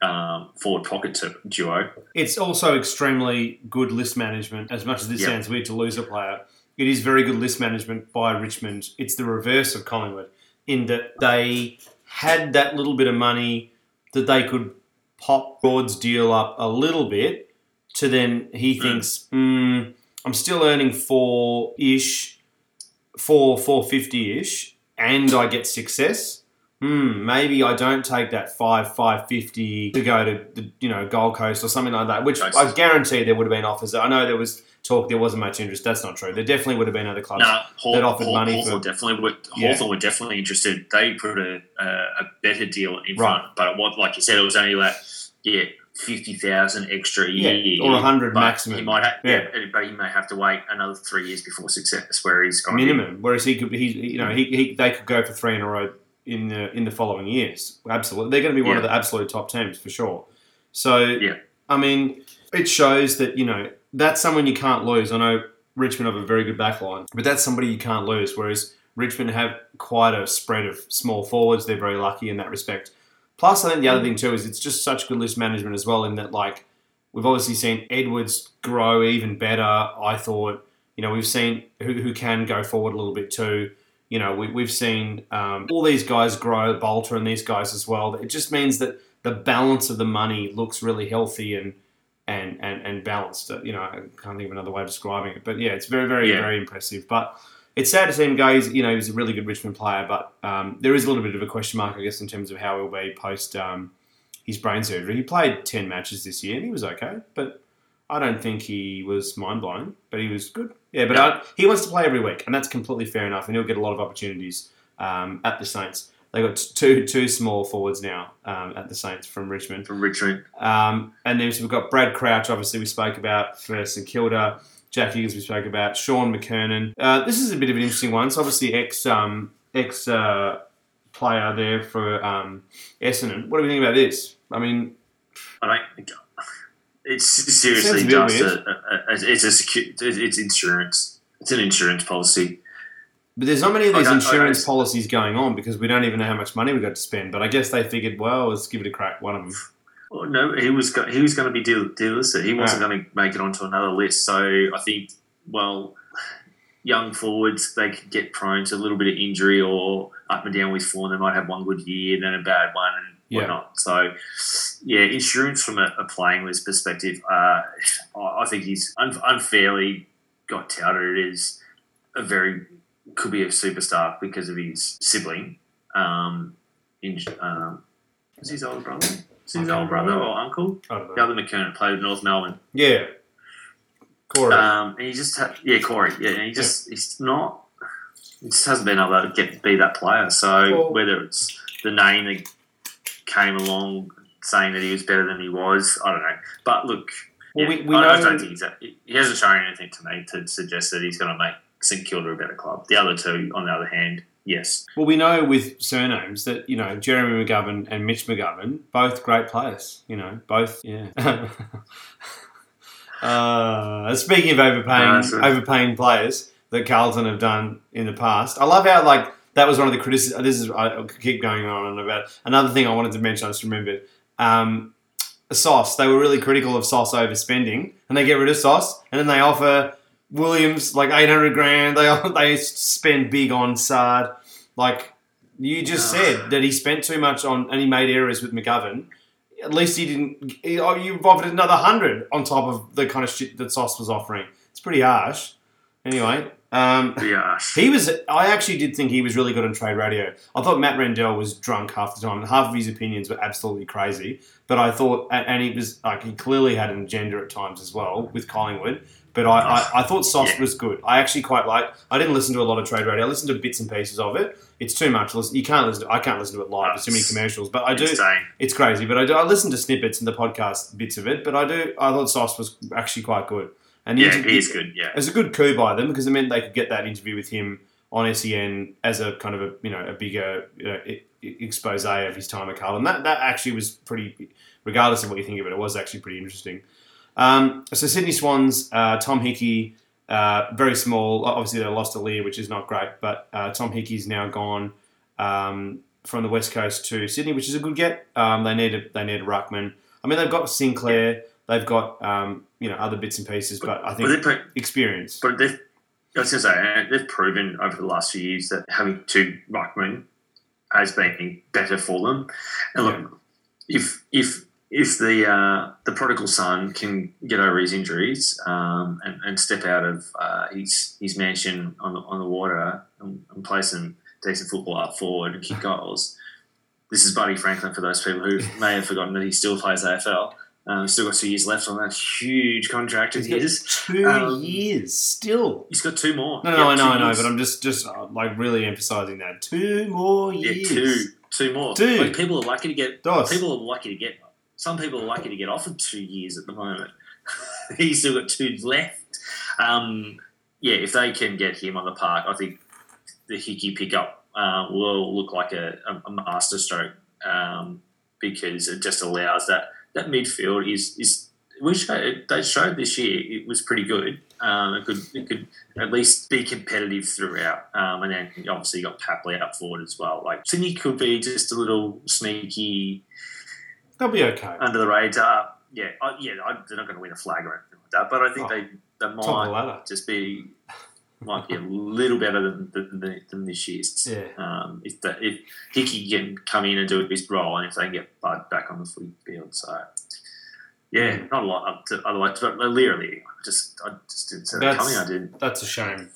um, forward pocket to, duo. It's also extremely good list management. As much as this Yeah. sounds weird to lose a player, it is very good list management by Richmond. It's the reverse of Collingwood in that they had that little bit of money that they could pop Broad's deal up a little bit to then he thinks, mm, I'm still earning four ish, four four fifty ish, and I get success. Hmm, maybe I don't take that five five fifty to go to the you know Gold Coast or something like that. Which Nice. I guarantee there would have been offers. I know there was talk, there wasn't much interest. That's not true. There definitely would have been other clubs. No, Haw- that offered Haw- money Hawthorn for- definitely would. Yeah. Were definitely interested. They put a, a, a better deal in Right. front, but what, like you said, it was only like yeah, fifty thousand extra a Yeah, year, or 100 maximum. He might have, Yeah. yeah. but he may have to wait another three years before success. Where he's gone minimum. Whereas he could, he, you know, he, he they could go for three in a row in the in the following years. Absolutely, they're going to be one of the absolute top teams for sure. So, Yeah. I mean, it shows that you know that's someone you can't lose. I know Richmond have a very good back line, but that's somebody you can't lose. Whereas Richmond have quite a spread of small forwards. They're very lucky in that respect. Plus, I think the other thing too is it's just such good list management as well. In that, like, we've obviously seen Edwards grow even better. I thought, you know, we've seen who, who can go forward a little bit too. You know, we, we've seen um, all these guys grow, Bolton and these guys as well. It just means that the balance of the money looks really healthy and and and, and balanced. You know, I can't think of another way of describing it, but yeah, it's very, very, Yeah. very impressive. But it's sad to see him go. He's, you know, he's a really good Richmond player, but um, there is a little bit of a question mark, I guess, in terms of how he'll be post um, his brain surgery. He played ten matches this year, and he was okay, but I don't think he was mind blowing. But he was good. Yeah, but. I, he wants to play every week, and that's completely fair enough, and he'll get a lot of opportunities um, at the Saints. They got two two small forwards now um, at the Saints from Richmond. from Richmond. Um, and then so we've got Brad Crouch, obviously, we spoke about for St Kilda. Jack Higgins, we spoke about. Shaun McKernan. Uh, this is a bit of an interesting one. So, obviously, ex um, ex uh, player there for um, Essendon. What do we think about this? I mean, I don't think it's seriously bit just a, a, a, it's a secu- it's insurance. It's an insurance policy. but there's not many of these insurance policies going on because we don't even know how much money we got to spend. But I guess they figured, well, let's give it a crack. One of them. Well, no, he was go- he was going to be deal- delisted. He wasn't ah. going to make it onto another list. So I think, well, young forwards they could get prone to a little bit of injury or up and down with form. They might have one good year, and then a bad one, and Yeah. whatnot. So, yeah, insurance from a, a playing list perspective, uh, I think he's un- unfairly got touted as a very could be a superstar because of his sibling. Um, in, um, is his older brother? Is his older brother or uncle? The other McKernan played with North Melbourne. Yeah. Corey. Um, and he just had, yeah, Corey. Yeah, and he just he's not. He just hasn't been able to get be that player. So Well- whether it's the name that came along saying that he was better than he was, I don't know. But look, Well, yeah, we- we I, I know- don't think he's. A, he hasn't shown anything to me to suggest that he's going to make St Kilda a better club. The other two, on the other hand, yes, Well, we know with surnames that you know Jeremy McGovern and Mitch McGovern, both great players. You know, both. Yeah. uh, speaking of overpaying, No, overpaying players that Carlton have done in the past, I love how like that was one of the criticisms. This is I keep going on about another thing I wanted to mention. I just remembered. Um, Sauce. They were really critical of Sauce overspending, and they get rid of Sauce, and then they offer Williams like eight hundred grand. They they spend big on Saad. Like you just Ugh. said that he spent too much on, and he made errors with McGovern. At least he didn't. He, oh, you've offered another hundred on top of the kind of shit that Sauce was offering. It's pretty harsh. Anyway, um, yeah. he was. I actually did think he was really good on trade radio. I thought Matt Rendell was drunk half the time. Half of his opinions were absolutely crazy. But I thought, and he was like, he clearly had an agenda at times as well with Collingwood. But I, I, I thought Sauce Yeah. was good. I actually quite like. I didn't listen to a lot of trade radio. I listened to bits and pieces of it. It's too much. Listen- You can't listen. To, I can't listen to it live. There's too many commercials. But I do. Insane. It's crazy. But I do. I listen to snippets and the podcast bits of it. But I do. I thought Sauce was actually quite good. And Yeah, he is good. Yeah. it was a good coup by them because it meant they could get that interview with him on SEN as a kind of a you know a bigger you know, expose of his time at Carlton. That that actually was pretty, regardless of what you think of it, it was actually pretty interesting. Um, so Sydney Swans, uh, Tom Hickey, uh, very small. Obviously they lost Aliir, which is not great, but uh, Tom Hickey's now gone um, from the west coast to Sydney, which is a good get. Um, they need a, they need a ruckman. I mean they've got Sinclair, they've got um, you know other bits and pieces, but I think they put, experience. But they've, I was going to say, uh, they've proven over the last few years that having two ruckmen has been better for them. And look, if if if the uh, the prodigal son can get over his injuries um, and, and step out of uh, his his mansion on the, on the water and, and play some decent football up forward and kick goals, this is Buddy Franklin for those people who may have forgotten that he still plays AFL. Um, still got two years left on that huge contract of his. two Um, years still. He's got two more. No, no, Yeah, I know, I know, but I'm just, just uh, like really emphasizing that two more yeah, years. two, two more. Dude. Like, people are lucky to get. Dos. People are lucky to get. Some people are lucky to get offered two years at the moment. He's still got two left. Um, yeah, if they can get him on the park, I think the Hickey pickup uh, will look like a, a, a master stroke um, because it just allows that that midfield is is. We showed, they showed this year it was pretty good. Um, it could it could at least be competitive throughout, um, and then obviously you got Papley up forward as well. Like Sydney could be just a little sneaky They'll be okay. under the radar. Yeah, I, yeah, I, they're not going to win a flag or anything like that, but I think Oh. they they of the might just be might be a little better than than, than, this year's. Yeah. Um, if the, if Hickey can come in and do his role, and if they can get Bud back on the footy field, so yeah, not a lot to otherwise. But literally, I just I just didn't see that coming. I did. That's a shame.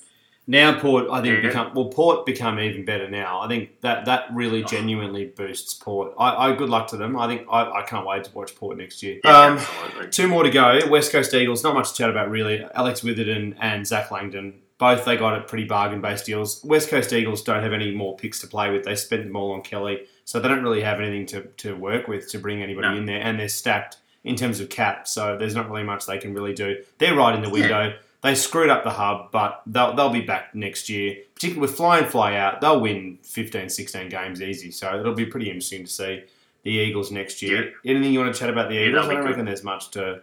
Now Port, I think Yeah. become well. Port become even better now. I think that that really Oh. genuinely boosts Port. I, I good luck to them. I think I, I can't wait to watch Port next year. Yeah, um. Two more to go. West Coast Eagles. Not much to chat about really. Alex Witherden and Zac Langdon. Both they got at pretty bargain based deals. West Coast Eagles don't have any more picks to play with. They spent them all on Kelly, so they don't really have anything to, to work with to bring anybody No. in there. And they're stacked in terms of cap, so there's not really much they can really do. They're right in the window. They screwed up the hub, but they'll, they'll be back next year. Particularly with fly and fly out, they'll win 15, 16 games easy. So it'll be pretty interesting to see the Eagles next year. Anything you want to chat about the Eagles? that'll I don't good. reckon there's much to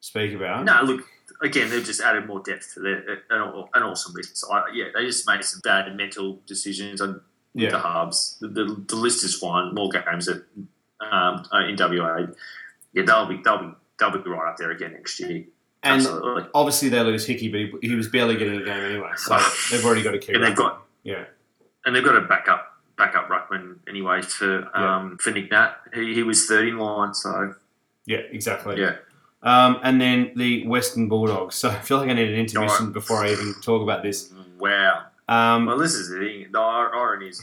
speak about. No, look again. They've just added more depth to their an, an awesome list. I, yeah, they just made some bad mental decisions on the halves. The, the, the list is fine. More games at, um, uh, in WA. Yeah, they'll be they'll be they'll be right up there again next year. And Absolutely. obviously they lose Hickey, but he, he was barely getting a game anyway. So they've already got a key. And they've got- yeah. And they've got a backup backup ruckman anyway for um, for Nick Nat. He, he was third in line, so Yeah, exactly. yeah. Um, and then the Western Bulldogs. So I feel like I need an intermission Alright. before I even talk about this. Wow. Um, Well, this is the thing. The ir- irony is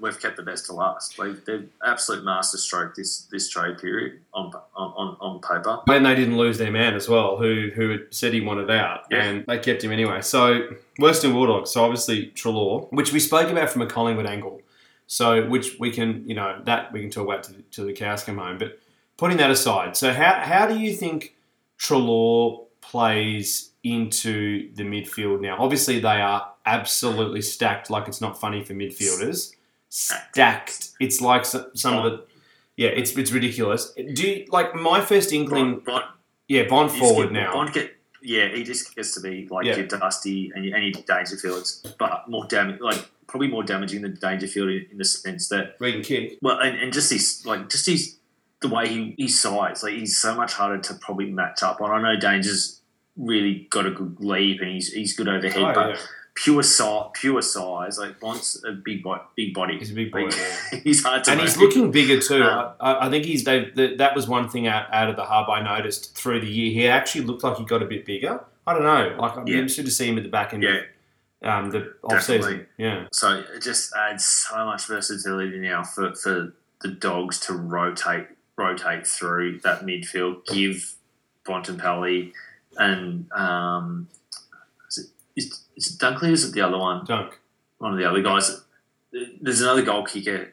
we've kept the best to last. Like they're absolute masterstroke this this trade period on on, on paper. And they didn't lose their man as well, who who had said he wanted out, Yeah. and they kept him anyway. So Western Bulldogs, so obviously Treloar, which we spoke about from a Collingwood angle, so which we can you know that we can talk about to the, to the cows come home. But putting that aside, so how how do you think Treloar plays into the midfield now? Obviously they are absolutely stacked, like it's not funny for midfielders. Stacked. It's like some, some of the yeah, it's it's ridiculous. Do you, like my first inkling? Bond, Bond, Yeah, Bond forward get- now. Bond get, yeah, he just gets to be like Yeah. your Dusty and your, your Dangerfields, but more damage, like probably more damaging than Dangerfield in, in the sense that Read and kick. well, and, and just his like just his the way he his size, like he's so much harder to probably match up on. I know Danger's really got a good leap and he's he's good overhead, Oh, but yeah. pure size, pure size, like wants a big body, big body. He's a big boy. Like, yeah. he's hard to And he's looking bigger too. Um, I, I think he's they, that that was one thing out, out of the hub I noticed through the year. He actually looked like he got a bit bigger. I don't know. Like I'm Yeah. interested to see him at the back end Yeah, of um, the off season, Yeah. so it just adds so much versatility now for, for the dogs to rotate rotate through that midfield, give Bontempelli and um, is it, is, is it Dunkley? Is it the other one? Dunk. One of the other guys. There's another goal kicker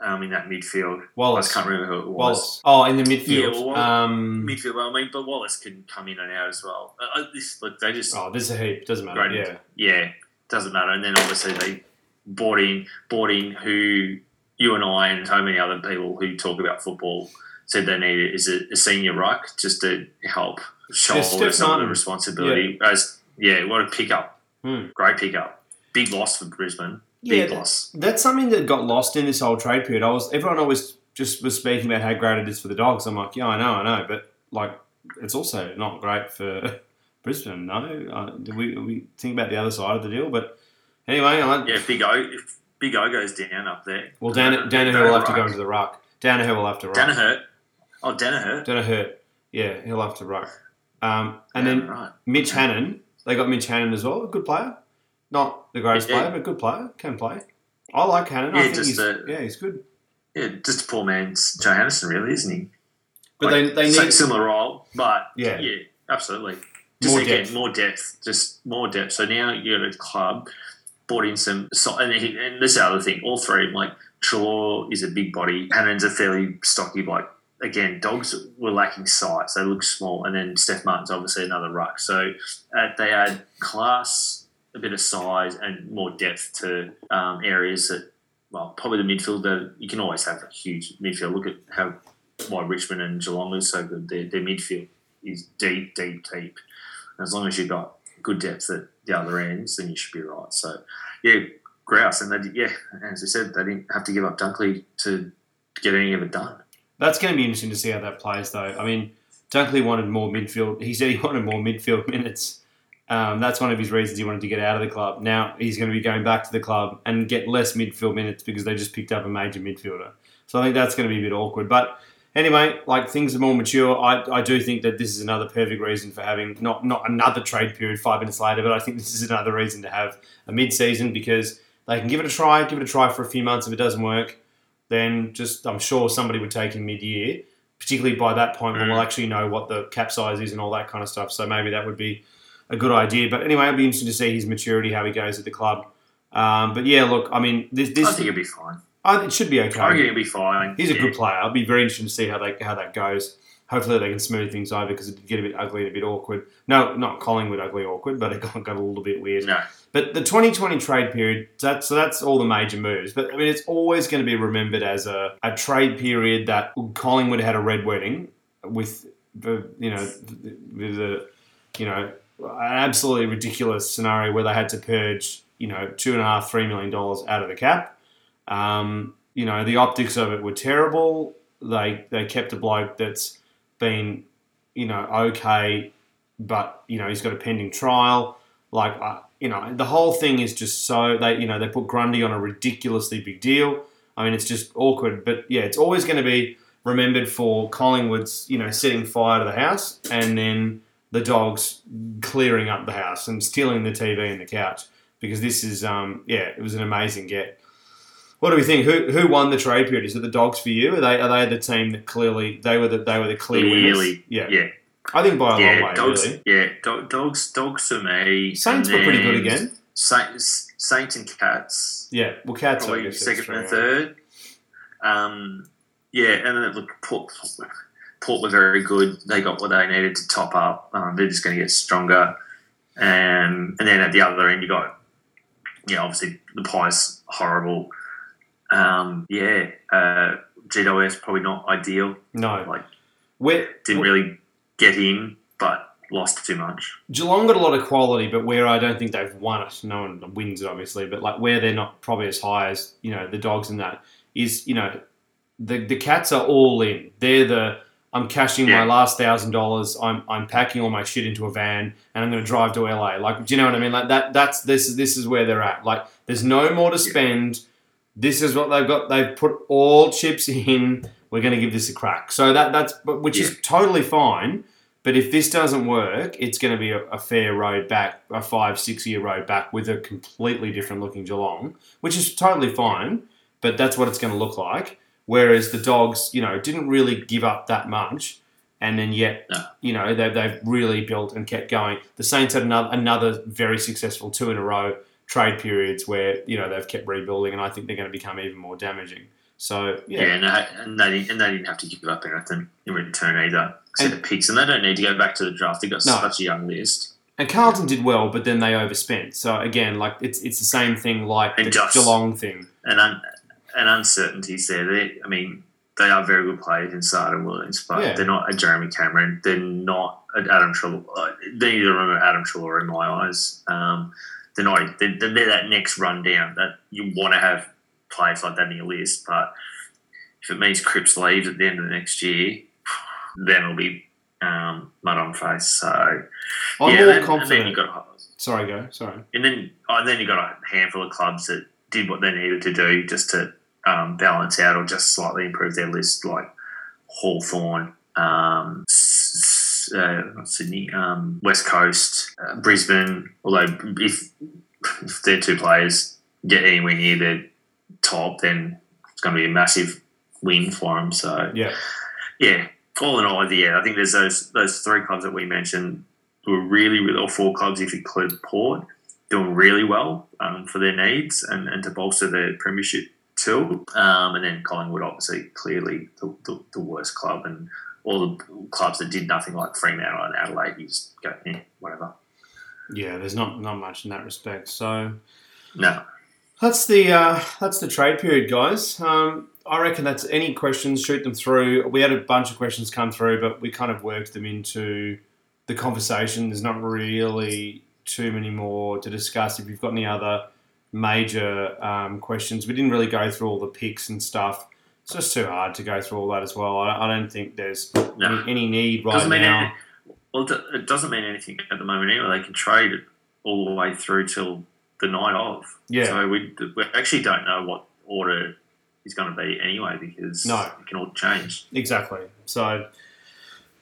um, in that midfield. I Wallace. just can't remember who it was. Wallace. Oh, in the midfield. Yeah, well, um, Midfield, well, I mean, but Wallace can come in and out as well. Uh, uh, this, look, they just oh, there's a heap. Doesn't matter. Great. Yeah. yeah, doesn't matter. And then obviously they bought in, bought in who you and I and so many other people who talk about football said they needed is a, a senior ruck just to help shoulder some of the responsibility. As yeah, what a pickup, Hmm. great pickup, big loss for Brisbane, big Yeah, loss. That's something that got lost in this whole trade period. I was everyone always just was speaking about how great it is for the dogs. I'm like, yeah, I know, I know, but like, it's also not great for Brisbane. No, uh, do we, we think about the other side of the deal? But anyway, I, Yeah, Big O, Big O goes down up there, well, Dan, uh, Daniher will have to go into the ruck. Daniher will have to ruck. Daniher, Oh, Daniher. Don't hurt. Yeah, he'll have to ruck. Um, and Yeah, then right. Mitch Hannan. They got Mitch Hannan as well. A good player. Not the greatest Yeah. player, but good player. Can play. I like Hannan. I Yeah, think just, he's, uh, yeah, he's good. Yeah, just a poor man's Joe Hannison, really, isn't he? But Like, they, they need similar role, but Yeah. yeah, absolutely. Just More again, depth. more depth, just more depth. So now you're at a club, brought in some, and, he, and this is the other thing. All three, like Treloar is a big body, Hannan's a fairly stocky bloke. Again, dogs were lacking size; they look small, and then Steph Martin's obviously another ruck. So uh, they add class, a bit of size, and more depth to um, areas that, well, probably the midfield. That you can always have a huge midfield. Look at how why Richmond and Geelong are so good. Their, their midfield is deep, deep, deep. And as long as you've got good depth at the other ends, then you should be right. So, yeah, grouse. And they, yeah, as I said, they didn't have to give up Dunkley to get any of it done. That's going to be interesting to see how that plays, though. I mean, Dunkley wanted more midfield. He said he wanted more midfield minutes. Um, that's one of his reasons he wanted to get out of the club. Now he's going to be going back to the club and get less midfield minutes because they just picked up a major midfielder. So I think that's going to be a bit awkward. But anyway, like things are more mature. I, I do think that this is another perfect reason for having not not another trade period five minutes later, but I think this is another reason to have a mid season because they can give it a try, give it a try for a few months. If it doesn't work, then just I'm sure somebody would take him mid year. Particularly by that point when Mm. we'll actually know what the cap size is and all that kind of stuff. So maybe that would be a good idea. But anyway, it'll be interesting to see his maturity, how he goes at the club. Um, but yeah, look, I mean, this, this I think it'll be fine. I, it should be I okay. it'll be fine. He's a Yeah. good player. I'll be very interested to see how they how that goes. Hopefully, they can smooth things over because it did get a bit ugly and a bit awkward. No, not Collingwood ugly awkward, but it got, got a little bit weird. No, But the 2020 trade period, that, so that's all the major moves. But I mean, it's always going to be remembered as a, a trade period that Collingwood had a red wedding with the, you know, the, the you know, an absolutely ridiculous scenario where they had to purge, you know, two and a half, three million dollars out of the cap. Um, you know, the optics of it were terrible. They they kept a bloke that's been, you know, okay, but you know he's got a pending trial. Like, uh, you know, the whole thing is just so they, you know, they put Grundy on a ridiculously big deal. I mean, it's just awkward. But yeah, it's always going to be remembered for Collingwood's, you know, setting fire to the house and then the dogs clearing up the house and stealing the TV and the couch because this is, um, yeah, it was an amazing get. What do we think? Who who won the trade period? Is it the dogs for you? Are they are they the team that clearly they were the they were the clear winners? Yeah, yeah, I think by a yeah. long way. dogs, Really, yeah, do, dogs, dogs for me. Saints were pretty good again. Saints, Saints and Cats. Yeah, well, cats probably second and third. Um, yeah, and then look, Port, Port were very good. They got what they needed to top up. Um, they're just going to get stronger. Um, and then at the other end, you got, yeah, obviously the Pies horrible. Um, yeah, uh, GWS probably not ideal. No, Like where didn't really get in, but lost too much. Geelong got a lot of quality, but where I don't think they've won it. No one wins it, obviously, but like where they're not probably as high as you know the dogs and that is you know the the cats are all in. They're the I'm cashing Yeah. my last thousand dollars. I'm I'm packing all my shit into a van and I'm going to drive to LA. Like, do you know what I mean? Like that. That's this. This is where they're at. Like, there's no more to spend. This is what they've got. They've put all chips in. We're going to give this a crack. So that that's which is totally fine. But if this doesn't work, it's going to be a, a fair road back, a five, six year road back with a completely different looking Geelong, which is totally fine. But that's what it's going to look like. Whereas the Dogs, you know, didn't really give up that much, and then yet, No. you know, they've, they've really built and kept going. The Saints had another another very successful two in a row trade periods where you know they've kept rebuilding, and I think they're going to become even more damaging. So Yeah, yeah, and, they, and they didn't, and they didn't have to give up anything in return either. Except the picks, and they don't need to go back to the draft. They've got No. such a young list. And Carlton did well, but then they overspent. So again, like it's it's the same thing like And the just- Geelong thing. and un, and uncertainties there. They, I mean, they are very good players inside and Williams, but Yeah. they're not a Jeremy Cameron. They're not an Adam Treloar. uh, They need to remember Adam Treloar in my eyes. Um, they're not. They're, they're that next rundown that you want to have players like that in your list, but if it means Cripps leaves at the end of the next year, then it'll be um, mud on face. So I'm yeah, more then, and then confident. got Sorry, go. Sorry. and then oh, then you got a handful of clubs that did what they needed to do just to um, balance out or just slightly improve their list, like Hawthorn, um, uh, not Sydney, um, West Coast, uh, Brisbane. Although if if their two players get anywhere near the top, then it's going to be a massive win for them. So Yeah. yeah, all in all, yeah, I think there's those those three clubs that we mentioned who are really, really, or four clubs if you include Port, doing really well um, for their needs and, and to bolster their premiership too. Um, and then Collingwood, obviously, clearly the, the, the worst club, and all the clubs that did nothing like Fremantle and Adelaide, you just go, eh, whatever. Yeah, there's not not much in that respect. So No, that's the uh, that's the trade period, guys. Um, I reckon that's any questions, shoot them through. We had a bunch of questions come through, but we kind of worked them into the conversation. There's not really too many more to discuss. If you've got any other major um, questions, we didn't really go through all the picks and stuff. It's just too hard to go through all that as well. I, I don't think there's no. any, any need right doesn't now. well, it doesn't mean anything at the moment anyway. They can trade it all the way through till the night of. Yeah. So we, we actually don't know what order is going to be anyway because No. it can all change. Exactly. So,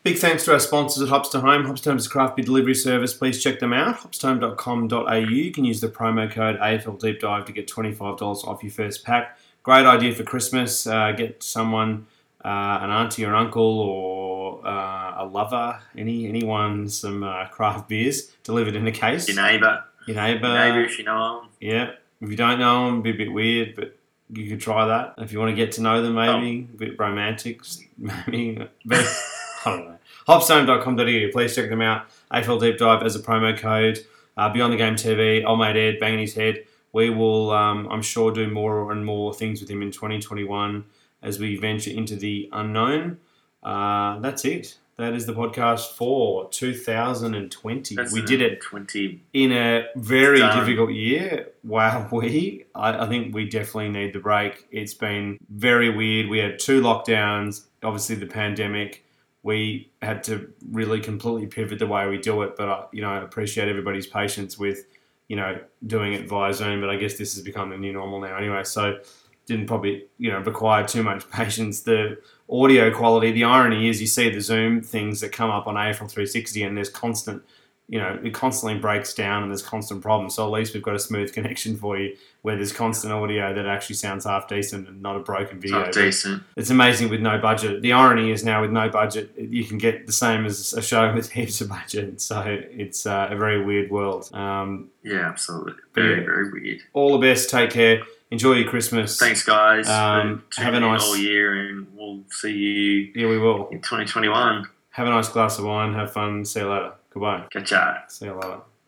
big thanks to our sponsors at Hops to Home. Hops to Home is a craft beer delivery service. Please check them out. Hopstohome.com.au. You can use the promo code AFL Deep Dive to get $25 off your first pack. Great idea for Christmas. Uh, get someone, uh, an auntie or an uncle or uh, a lover, any anyone, some uh, craft beers delivered in a case. Your neighbour, Your neighbour. your neighbour if you know them. Yeah. If you don't know them, be a bit weird, but you could try that. If you want to get to know them, maybe a bit romantic, maybe. But I don't know. Hopstohome.com.au. Please check them out. AFL Deep Dive as a promo code. Uh, Beyond the Game TV. Old mate Ed banging his head. We will, um, I'm sure, do more and more things with him in 2021 as we venture into the unknown. Uh, that's it. That is the podcast for 2020. That's we did it 20. in a very Done. difficult year. Wow, we I, I think we definitely need the break. It's been very weird. We had two lockdowns, obviously the pandemic. We had to really completely pivot the way we do it, but I, you know, I appreciate everybody's patience with, you know, doing it via Zoom. But I guess this has become the new normal now, anyway. So didn't probably you know require too much patience. The audio quality. The irony is, you see the Zoom things that come up on AFL 360, and there's constant, you know, it constantly breaks down, and there's constant problems. So at least we've got a smooth connection for you, where there's constant audio that actually sounds half decent and not a broken video. Not decent. It's amazing with no budget. The irony is now with no budget, you can get the same as a show with heaps of budget. So it's uh, a very weird world. Um, Yeah, absolutely. Very, yeah. very weird. all the best. Take care. Enjoy your Christmas. Thanks, guys. Um, have a nice- all year, and we'll see you Yeah, we will. in 2021. Have a nice glass of wine. Have fun. See you later. Goodbye. Catch ya. See you later.